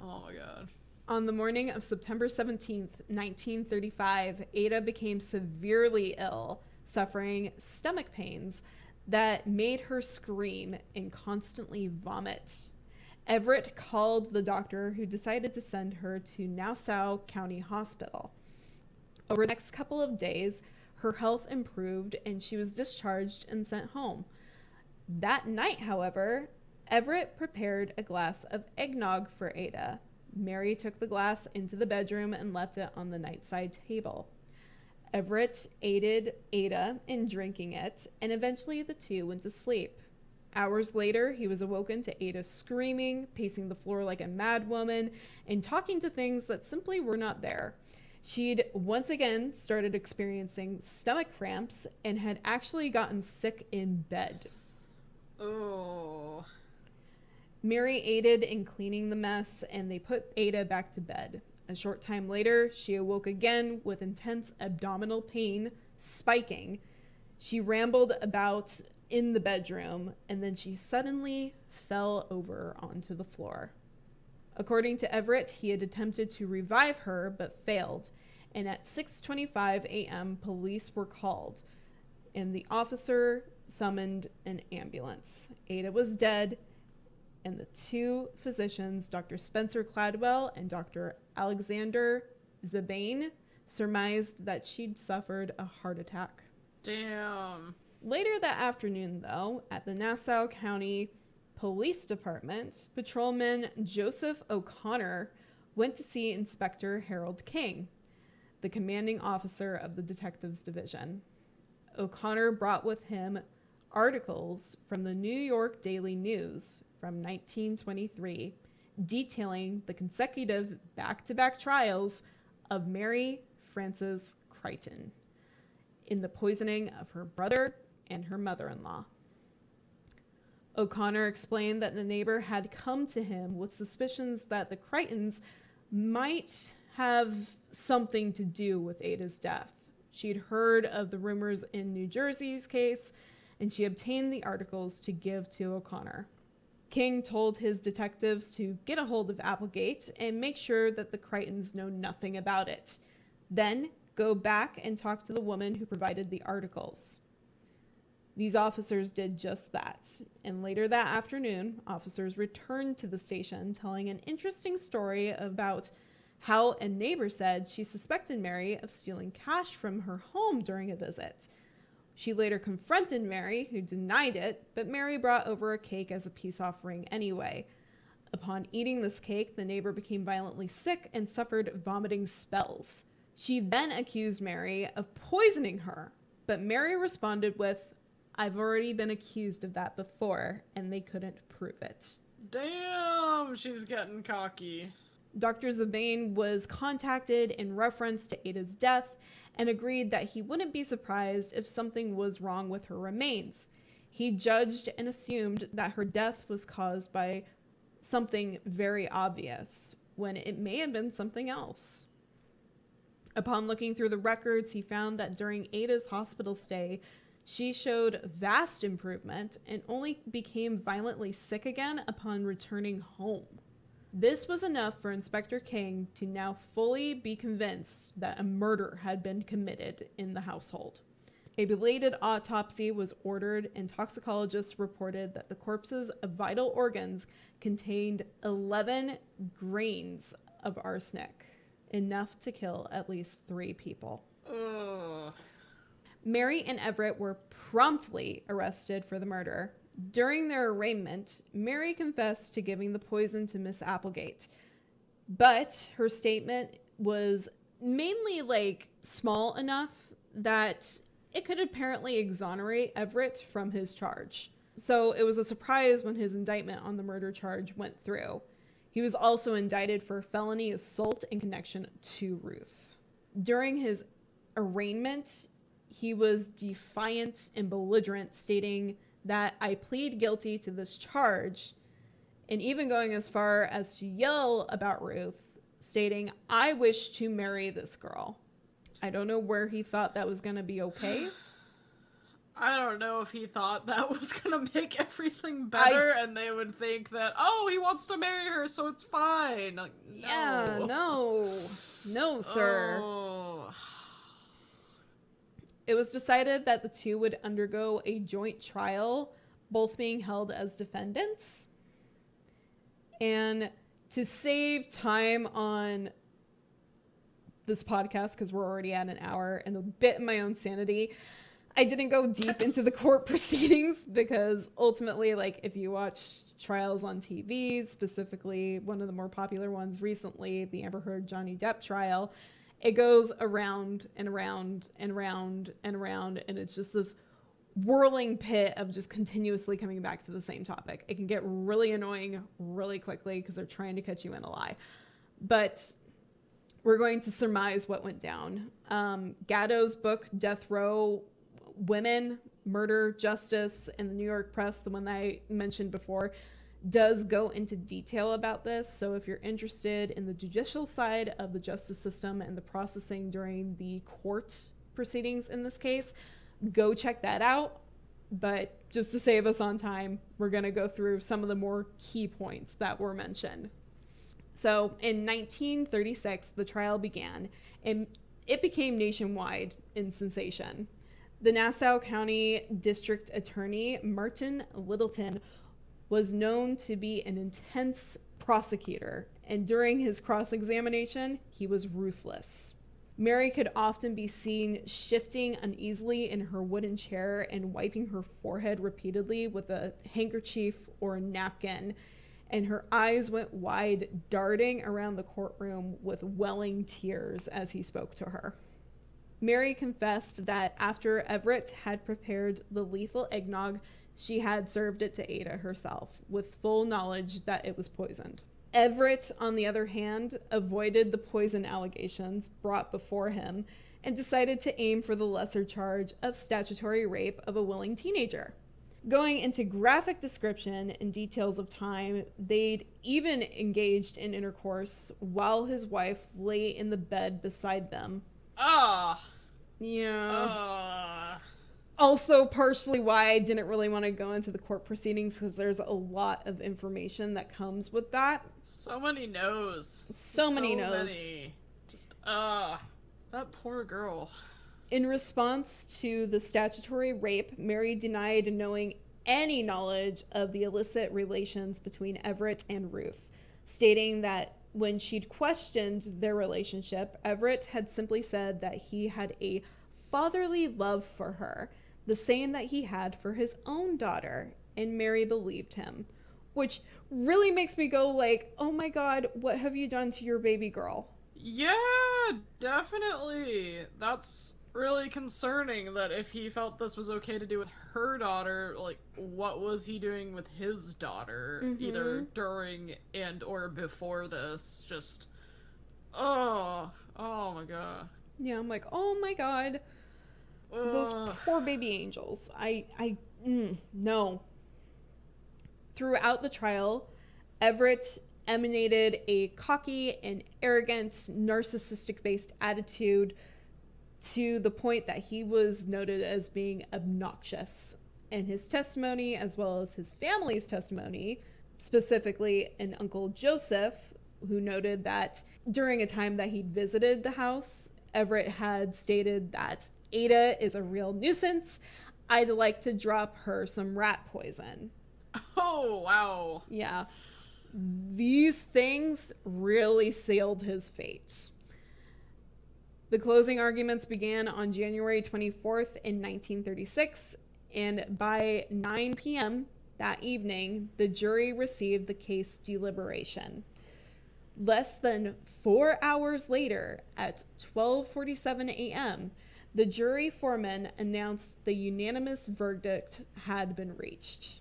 oh my god. On the morning of September 17th, 1935, Ada became severely ill, suffering stomach pains that made her scream and constantly vomit. Everett called the doctor who decided to send her to Nassau County Hospital. Over the next couple of days, her health improved and she was discharged and sent home. That night, however, Everett prepared a glass of eggnog for Ada. Mary took the glass into the bedroom and left it on the nightside table. Everett aided Ada in drinking it, and eventually the two went to sleep. Hours later, he was awoken to Ada screaming, pacing the floor like a madwoman, and talking to things that simply were not there. She'd once again started experiencing stomach cramps and had actually gotten sick in bed. Oh. Mary aided in cleaning the mess and they put Ada back to bed. A short time later, she awoke again with intense abdominal pain spiking. She rambled about in the bedroom and then she suddenly fell over onto the floor. According to Everett, he had attempted to revive her but failed, and at 6:25 a.m. police were called and the officer summoned an ambulance. Ada was dead and the two physicians, Dr. Spencer Cladwell and Dr. Alexander Zabane, surmised that she'd suffered a heart attack. Damn. Later that afternoon, though, at the Nassau County Police Department, patrolman Joseph O'Connor went to see Inspector Harold King, the commanding officer of the Detectives Division. O'Connor brought with him articles from the New York Daily News from 1923 detailing the consecutive back to back trials of Mary Frances Creighton in the poisoning of her brother and her mother in law. O'Connor explained that the neighbor had come to him with suspicions that the Creightons might have something to do with Ada's death. She'd heard of the rumors in New Jersey's case, and she obtained the articles to give to O'Connor. King told his detectives to get a hold of Applegate and make sure that the Creightons know nothing about it. Then go back and talk to the woman who provided the articles. These officers did just that, and later that afternoon, officers returned to the station telling an interesting story about how a neighbor said she suspected Mary of stealing cash from her home during a visit. She later confronted Mary, who denied it, but Mary brought over a cake as a peace offering anyway. Upon eating this cake, the neighbor became violently sick and suffered vomiting spells. She then accused Mary of poisoning her, but Mary responded with, I've already been accused of that before, and they couldn't prove it. Damn, she's getting cocky. Dr. Zabane was contacted in reference to Ada's death and agreed that he wouldn't be surprised if something was wrong with her remains. He judged and assumed that her death was caused by something very obvious, when it may have been something else. Upon looking through the records, he found that during Ada's hospital stay, she showed vast improvement and only became violently sick again upon returning home. This was enough for Inspector King to now fully be convinced that a murder had been committed in the household. A belated autopsy was ordered, and toxicologists reported that the corpse's vital organs contained 11 grains of arsenic, enough to kill at least three people. Ugh. Mary and Everett were promptly arrested for the murder, during their arraignment, Mary confessed to giving the poison to Miss Applegate, but her statement was mainly like small enough that it could apparently exonerate Everett from his charge. So it was a surprise when his indictment on the murder charge went through. He was also indicted for felony assault in connection to Ruth. During his arraignment, he was defiant and belligerent, stating that I plead guilty to this charge, and even going as far as to yell about Ruth, stating, I wish to marry this girl. I don't know where he thought that was going to be okay. I don't know if he thought that was gonna make everything better, I... and they would think that, oh, he wants to marry her, so it's fine. Like, no. Yeah, no, no, sir. Oh. It was decided that the two would undergo a joint trial, both being held as defendants. And to save time on this podcast, because we're already at an hour and a bit in my own sanity, I didn't go deep into the court proceedings because ultimately, like, if you watch trials on TV, specifically one of the more popular ones recently, the Amber Heard Johnny Depp trial, it goes around and around and around and around and it's just this whirling pit of just continuously coming back to the same topic. It can get really annoying really quickly because they're trying to catch you in a lie. But we're going to surmise what went down. Um, Gado's book, Death Row Women, Murder, Justice, and the New York Press, the one that I mentioned before, does go into detail about this. So if you're interested in the judicial side of the justice system and the processing during the court proceedings in this case, go check that out. But just to save us on time, we're going to go through some of the more key points that were mentioned. So in 1936, the trial began and it became nationwide in sensation. The Nassau County District Attorney, Martin Littleton, was known to be an intense prosecutor, and during his cross examination, he was ruthless. Mary could often be seen shifting uneasily in her wooden chair and wiping her forehead repeatedly with a handkerchief or a napkin, and her eyes went wide, darting around the courtroom with welling tears as he spoke to her. Mary confessed that after Everett had prepared the lethal eggnog, she had served it to Ada herself, with full knowledge that it was poisoned. Everett, on the other hand, avoided the poison allegations brought before him and decided to aim for the lesser charge of statutory rape of a willing teenager. Going into graphic description and details of time, they'd even engaged in intercourse while his wife lay in the bed beside them. Ah. Yeah. Ah. Also partially why I didn't really want to go into the court proceedings because there's a lot of information that comes with that. So many no's. So many no's. many. Just ah. that poor girl. In response to the statutory rape, Mary denied knowing any knowledge of the illicit relations between Everett and Ruth, stating that when she'd questioned their relationship, Everett had simply said that he had a fatherly love for her, the same that he had for his own daughter, and Mary believed him. Which really makes me go like, "Oh my god, what have you done to your baby girl?" Yeah, definitely. That's really concerning that if he felt this was okay to do with her daughter, like what was he doing with his daughter either mm-hmm. during and or before this? Just oh, oh my god. Yeah, I'm like, "Oh my god, those poor baby angels. I, I, mm, no. Throughout the trial, Everett emanated a cocky and arrogant, narcissistic based attitude to the point that he was noted as being obnoxious. And his testimony, as well as his family's testimony, specifically an uncle Joseph, who noted that during a time that he'd visited the house, Everett had stated that Ada is a real nuisance. I'd like to drop her some rat poison. Oh wow. Yeah. These things really sealed his fate. The closing arguments began on January 24th in 1936, and by 9 p.m. that evening, the jury received the case deliberation. Less than 4 hours later, at 12:47 a.m., the jury foreman announced the unanimous verdict had been reached.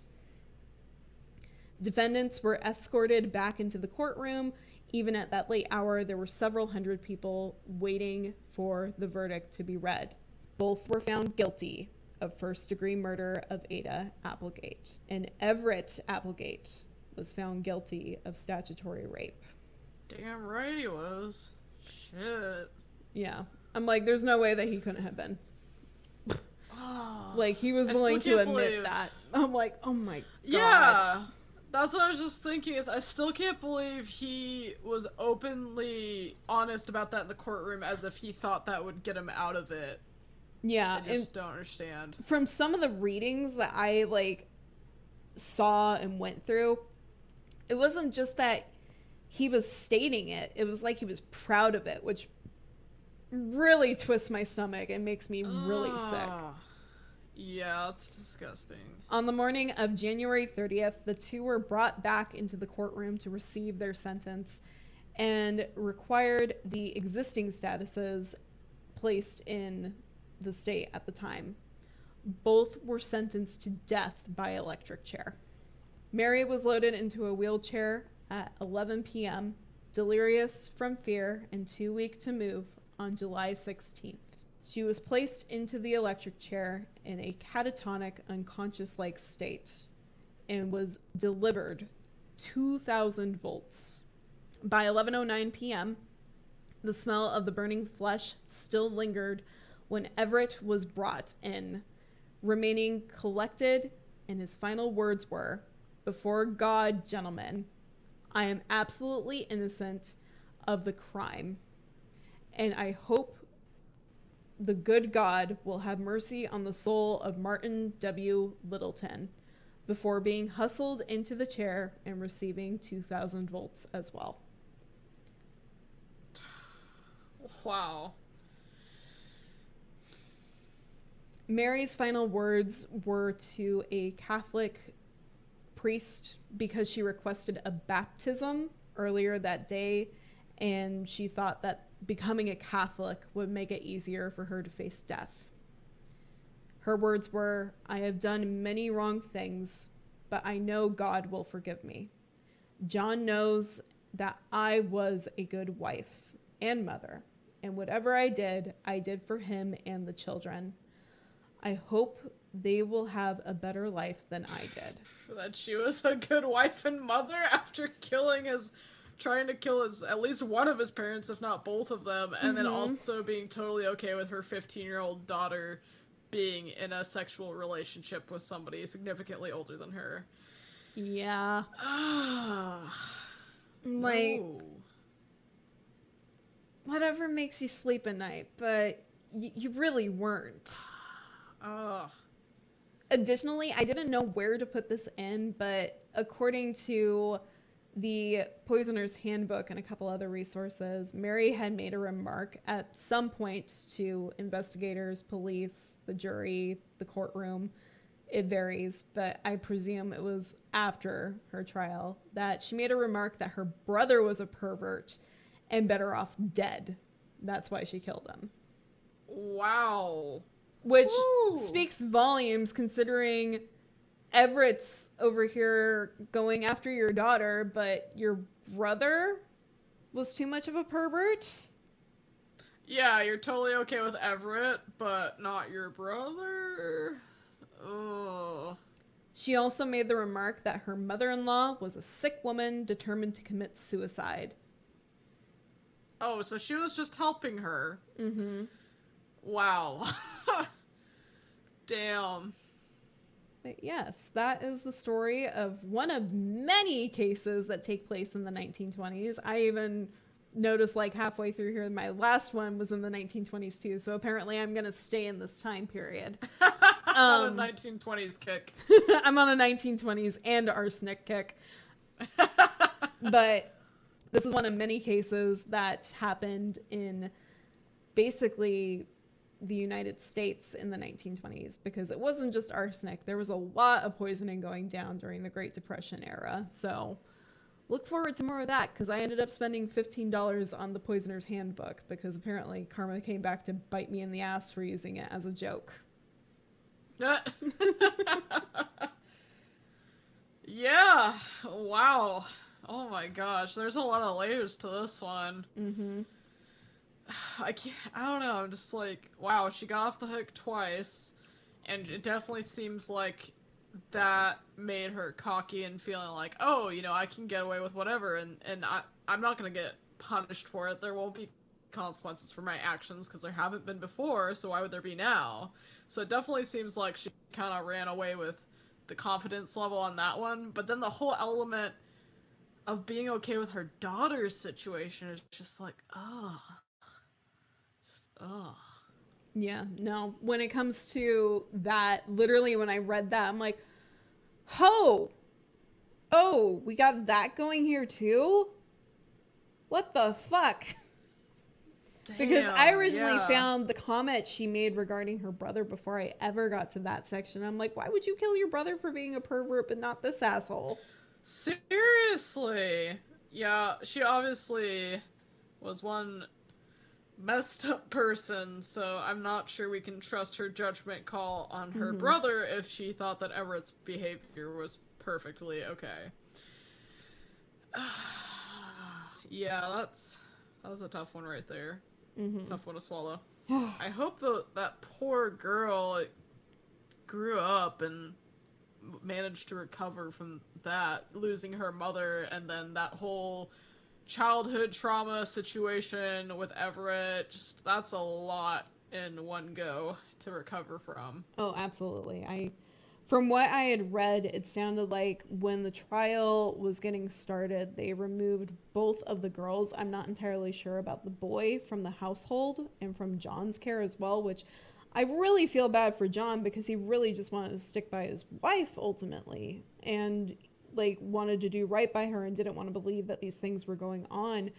Defendants were escorted back into the courtroom. Even at that late hour, there were several hundred people waiting for the verdict to be read. Both were found guilty of first degree murder of Ada Applegate, and Everett Applegate was found guilty of statutory rape. Damn right he was. Shit. Yeah. I'm like, there's no way that he couldn't have been. Oh. Like, he was I willing to admit believe- that. I'm like, oh my god. Yeah. That's what I was just thinking is I still can't believe he was openly honest about that in the courtroom as if he thought that would get him out of it. Yeah. I just don't understand. from some of the readings that I like saw and went through, it wasn't just that he was stating it, it was like he was proud of it, which really twists my stomach and makes me really sick. Ah. Yeah, that's disgusting. On the morning of January 30th, the two were brought back into the courtroom to receive their sentence and required the existing statuses placed in the state at the time. Both were sentenced to death by electric chair. Mary was loaded into a wheelchair at 11 p.m., delirious from fear and too weak to move on July 16th. She was placed into the electric chair in a catatonic, unconscious like state and was delivered 2,000 volts. By 11:09 p.m., the smell of the burning flesh still lingered when Everett was brought in, remaining collected, and his final words were, "Before God, gentlemen, I am absolutely innocent of the crime, and I hope the good God will have mercy on the soul of Martin W. Littleton before being hustled into the chair and receiving 2,000 volts as well. Wow. Mary's final words were to a Catholic priest because she requested a baptism earlier that day, and she thought that becoming a Catholic would make it easier for her to face death. Her words were, I have done many wrong things, but I know God will forgive me. John knows that I was a good wife and mother, and whatever I did, I did for him and the children. I hope they will have a better life than I did. That she was a good wife and mother after killing his trying to kill his at least one of his parents, if not both of them, and then Mhm. also being totally okay with her 15 year old daughter being in a sexual relationship with somebody significantly older than her. Yeah. Ah, Like, no. whatever makes you sleep at night, but y- you really weren't. Ugh. Additionally, I didn't know where to put this in, but according to the Poisoner's Handbook and a couple other resources, Mary had made a remark at some point to investigators, police, the jury, the courtroom. It varies, but I presume it was after her trial that she made a remark that her brother was a pervert and better off dead. That's why she killed him Wow. which Woo. speaks volumes considering Everett's over here going after your daughter, but your brother was too much of a pervert. Yeah, you're totally okay with Everett, but not your brother. Ugh. She also made the remark that her mother in law was a sick woman determined to commit suicide. Oh, so she was just helping her. Mm-hmm. Wow. Damn. But yes, that is the story of one of many cases that take place in the 1920s. I even noticed like halfway through here, my last one was in the 1920s too. So apparently, I'm going to stay in this time period. On Um, a 1920s kick. I'm on a 1920s and arsenic kick. but this is one of many cases that happened in basically the United States in the 1920s because it wasn't just arsenic. There was a lot of poisoning going down during the Great Depression era. So look forward to more of that because I ended up spending $15 on the Poisoner's Handbook because apparently karma came back to bite me in the ass for using it as a joke. yeah. Wow. Oh my gosh. There's a lot of layers to this one. Mm-hmm. I can't. I don't know. I'm just like, wow. She got off the hook twice, and it definitely seems like that made her cocky and feeling like, oh, you know, I can get away with whatever, and and I I'm not gonna get punished for it. There won't be consequences for my actions because there haven't been before. So why would there be now? So it definitely seems like she kind of ran away with the confidence level on that one. But then the whole element of being okay with her daughter's situation is just like, oh. Oh. Yeah, no. When it comes to that, literally when I read that, I'm like, ho! Oh, we got that going here too? What the fuck? Because I originally yeah. found the comment she made regarding her brother before I ever got to that section. I'm like, why would you kill your brother for being a pervert but not this asshole? Seriously. Yeah, she obviously was one messed up person, so I'm not sure we can trust her judgment call on her brother if she thought that Everett's behavior was perfectly okay. yeah, that's that was a tough one right there. Mm-hmm. Tough one to swallow. I hope the that poor girl grew up and managed to recover from that, losing her mother, and then that whole childhood trauma situation with Everett. Just that's a lot in one go to recover from. Oh, absolutely. I from what I had read, it sounded like when the trial was getting started, they removed both of the girls. I'm not entirely sure about the boy from the household and from John's care as well, which I really feel bad for John because he really just wanted to stick by his wife ultimately and like wanted to do right by her and didn't want to believe that these things were going on.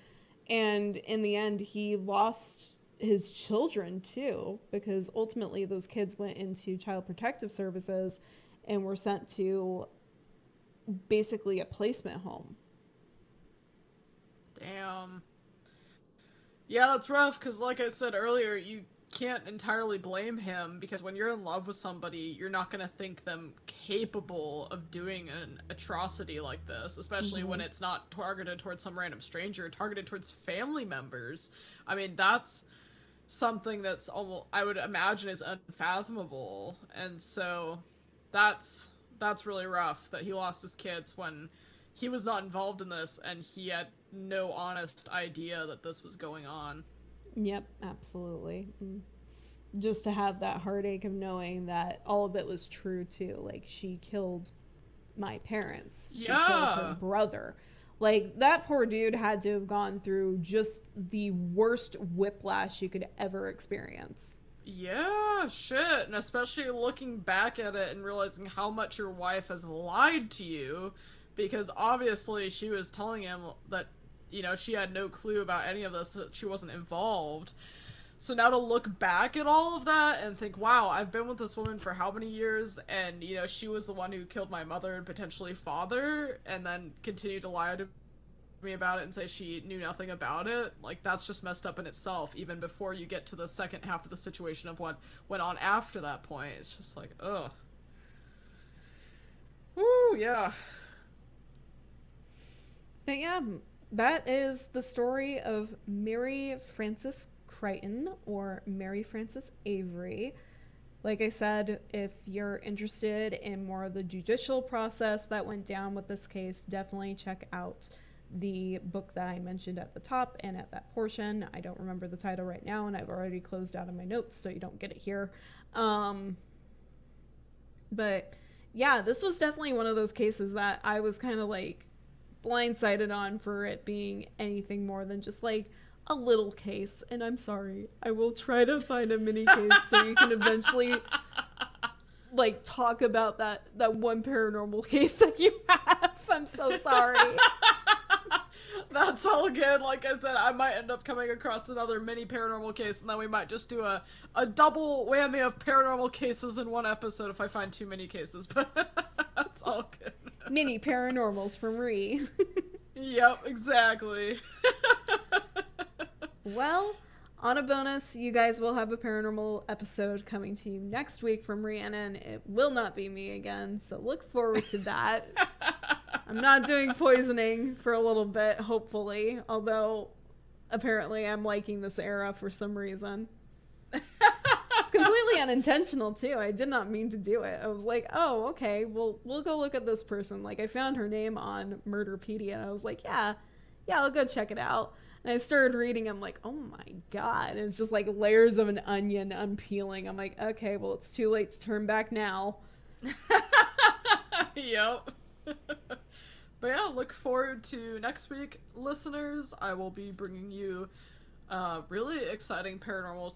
And in the end, he lost his children too, because ultimately those kids went into child protective services and were sent to basically a placement home. Damn. Yeah, that's rough because, like I said earlier, you can't entirely blame him because when you're in love with somebody, you're not going to think them capable of doing an atrocity like this, especially mm-hmm. when it's not targeted towards some random stranger, targeted towards family members. I mean, that's something that's almost I would imagine is unfathomable. And so that's that's really rough that he lost his kids when he was not involved in this and he had no honest idea that this was going on. Yep, absolutely. Mm. Just to have that heartache of knowing that all of it was true too. Like she killed my parents. She yeah. killed her brother. Like that poor dude had to have gone through just the worst whiplash you could ever experience. Yeah, shit. And especially looking back at it and realizing how much your wife has lied to you because obviously she was telling him that you know she had no clue about any of this she wasn't involved. So now to look back at all of that and think wow i've been with this woman for how many years? And you know she was the one who killed my mother and potentially father and then continue to lie to me about it and say she knew nothing about it. Like that's just messed up in itself even before you get to the second half of the situation of what went on after that point. It's just like ugh. Woo, yeah. But yeah, that is the story of Mary Frances Creighton or Mary Frances Avery. Like I said, if you're interested in more of the judicial process that went down with this case, definitely check out the book that I mentioned at the top and at that portion. I don't remember the title right now, and I've already closed out of my notes, so you don't get it here. Um, but yeah, this was definitely one of those cases that I was kind of like, blindsided on for it being anything more than just like a little case. And I'm sorry, I will try to find a mini case so you can eventually like talk about that that one paranormal case that you have. I'm so sorry. That's all good. Like I said, I might end up coming across another mini paranormal case, and then we might just do a, a double whammy of paranormal cases in one episode if I find too many cases. But that's all good. Mini paranormals from Ree. yep, exactly. well, on a bonus, you guys will have a paranormal episode coming to you next week from Rhiannon. It will not be me again, so look forward to that. I'm not doing poisoning for a little bit, hopefully, although apparently I'm liking this era for some reason completely unintentional too. I did not mean to do it. I was like, oh, okay, well, we'll go look at this person. Like, I found her name on Murderpedia, and I was like, yeah, yeah, I'll go check it out. And I started reading. I'm like, oh my god! And it's just like layers of an onion unpeeling. I'm like, okay, well, it's too late to turn back now. yep. but yeah, look forward to next week, listeners. I will be bringing you a really exciting paranormal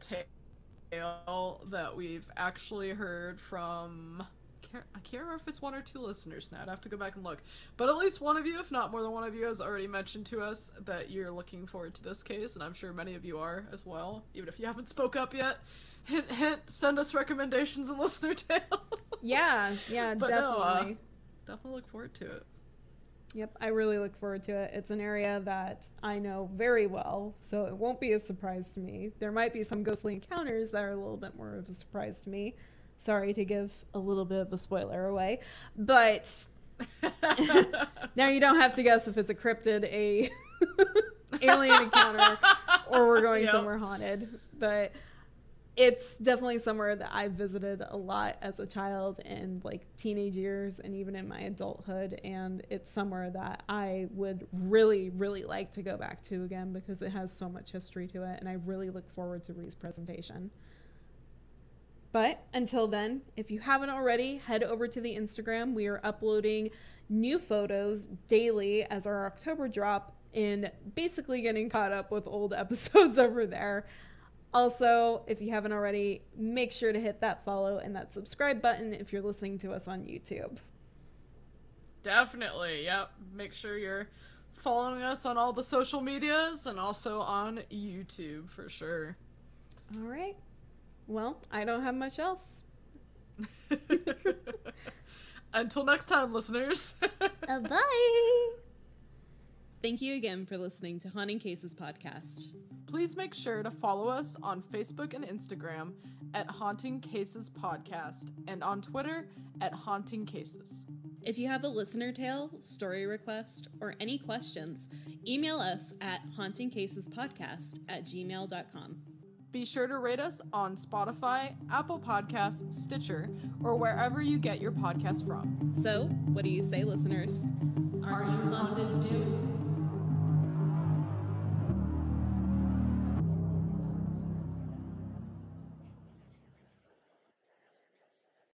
that we've actually heard from I can't remember if it's one or two listeners now. I'd have to go back and look. But at least one of you, if not more than one of you, has already mentioned to us that you're looking forward to this case, and I'm sure many of you are as well, even if you haven't spoke up yet. Hint, hint, send us recommendations and listener tales. Yeah, yeah, but definitely. No, uh, definitely look forward to it. Yep, I really look forward to it. It's an area that I know very well, so it won't be a surprise to me. There might be some ghostly encounters that are a little bit more of a surprise to me. Sorry to give a little bit of a spoiler away, but now you don't have to guess if it's a cryptid, a alien encounter, or we're going yep. somewhere haunted. But it's definitely somewhere that I visited a lot as a child and like teenage years and even in my adulthood. And it's somewhere that I would really, really like to go back to again because it has so much history to it. And I really look forward to Ree's presentation. But until then, if you haven't already, head over to the Instagram. We are uploading new photos daily as our October drop and basically getting caught up with old episodes over there. Also, if you haven't already, make sure to hit that follow and that subscribe button if you're listening to us on YouTube. Definitely, yep. Make sure you're following us on all the social medias and also on YouTube for sure. All right. Well, I don't have much else. Until next time, listeners. Uh, bye. Thank you again for listening to Haunting Cases podcast. Please make sure to follow us on Facebook and Instagram at Haunting Cases Podcast and on Twitter at Haunting Cases. If you have a listener tale, story request, or any questions, email us at hauntingcasespodcast at gmail.com. Be sure to rate us on Spotify, Apple Podcasts, Stitcher, or wherever you get your podcast from. So, what do you say, listeners? Are you haunted too?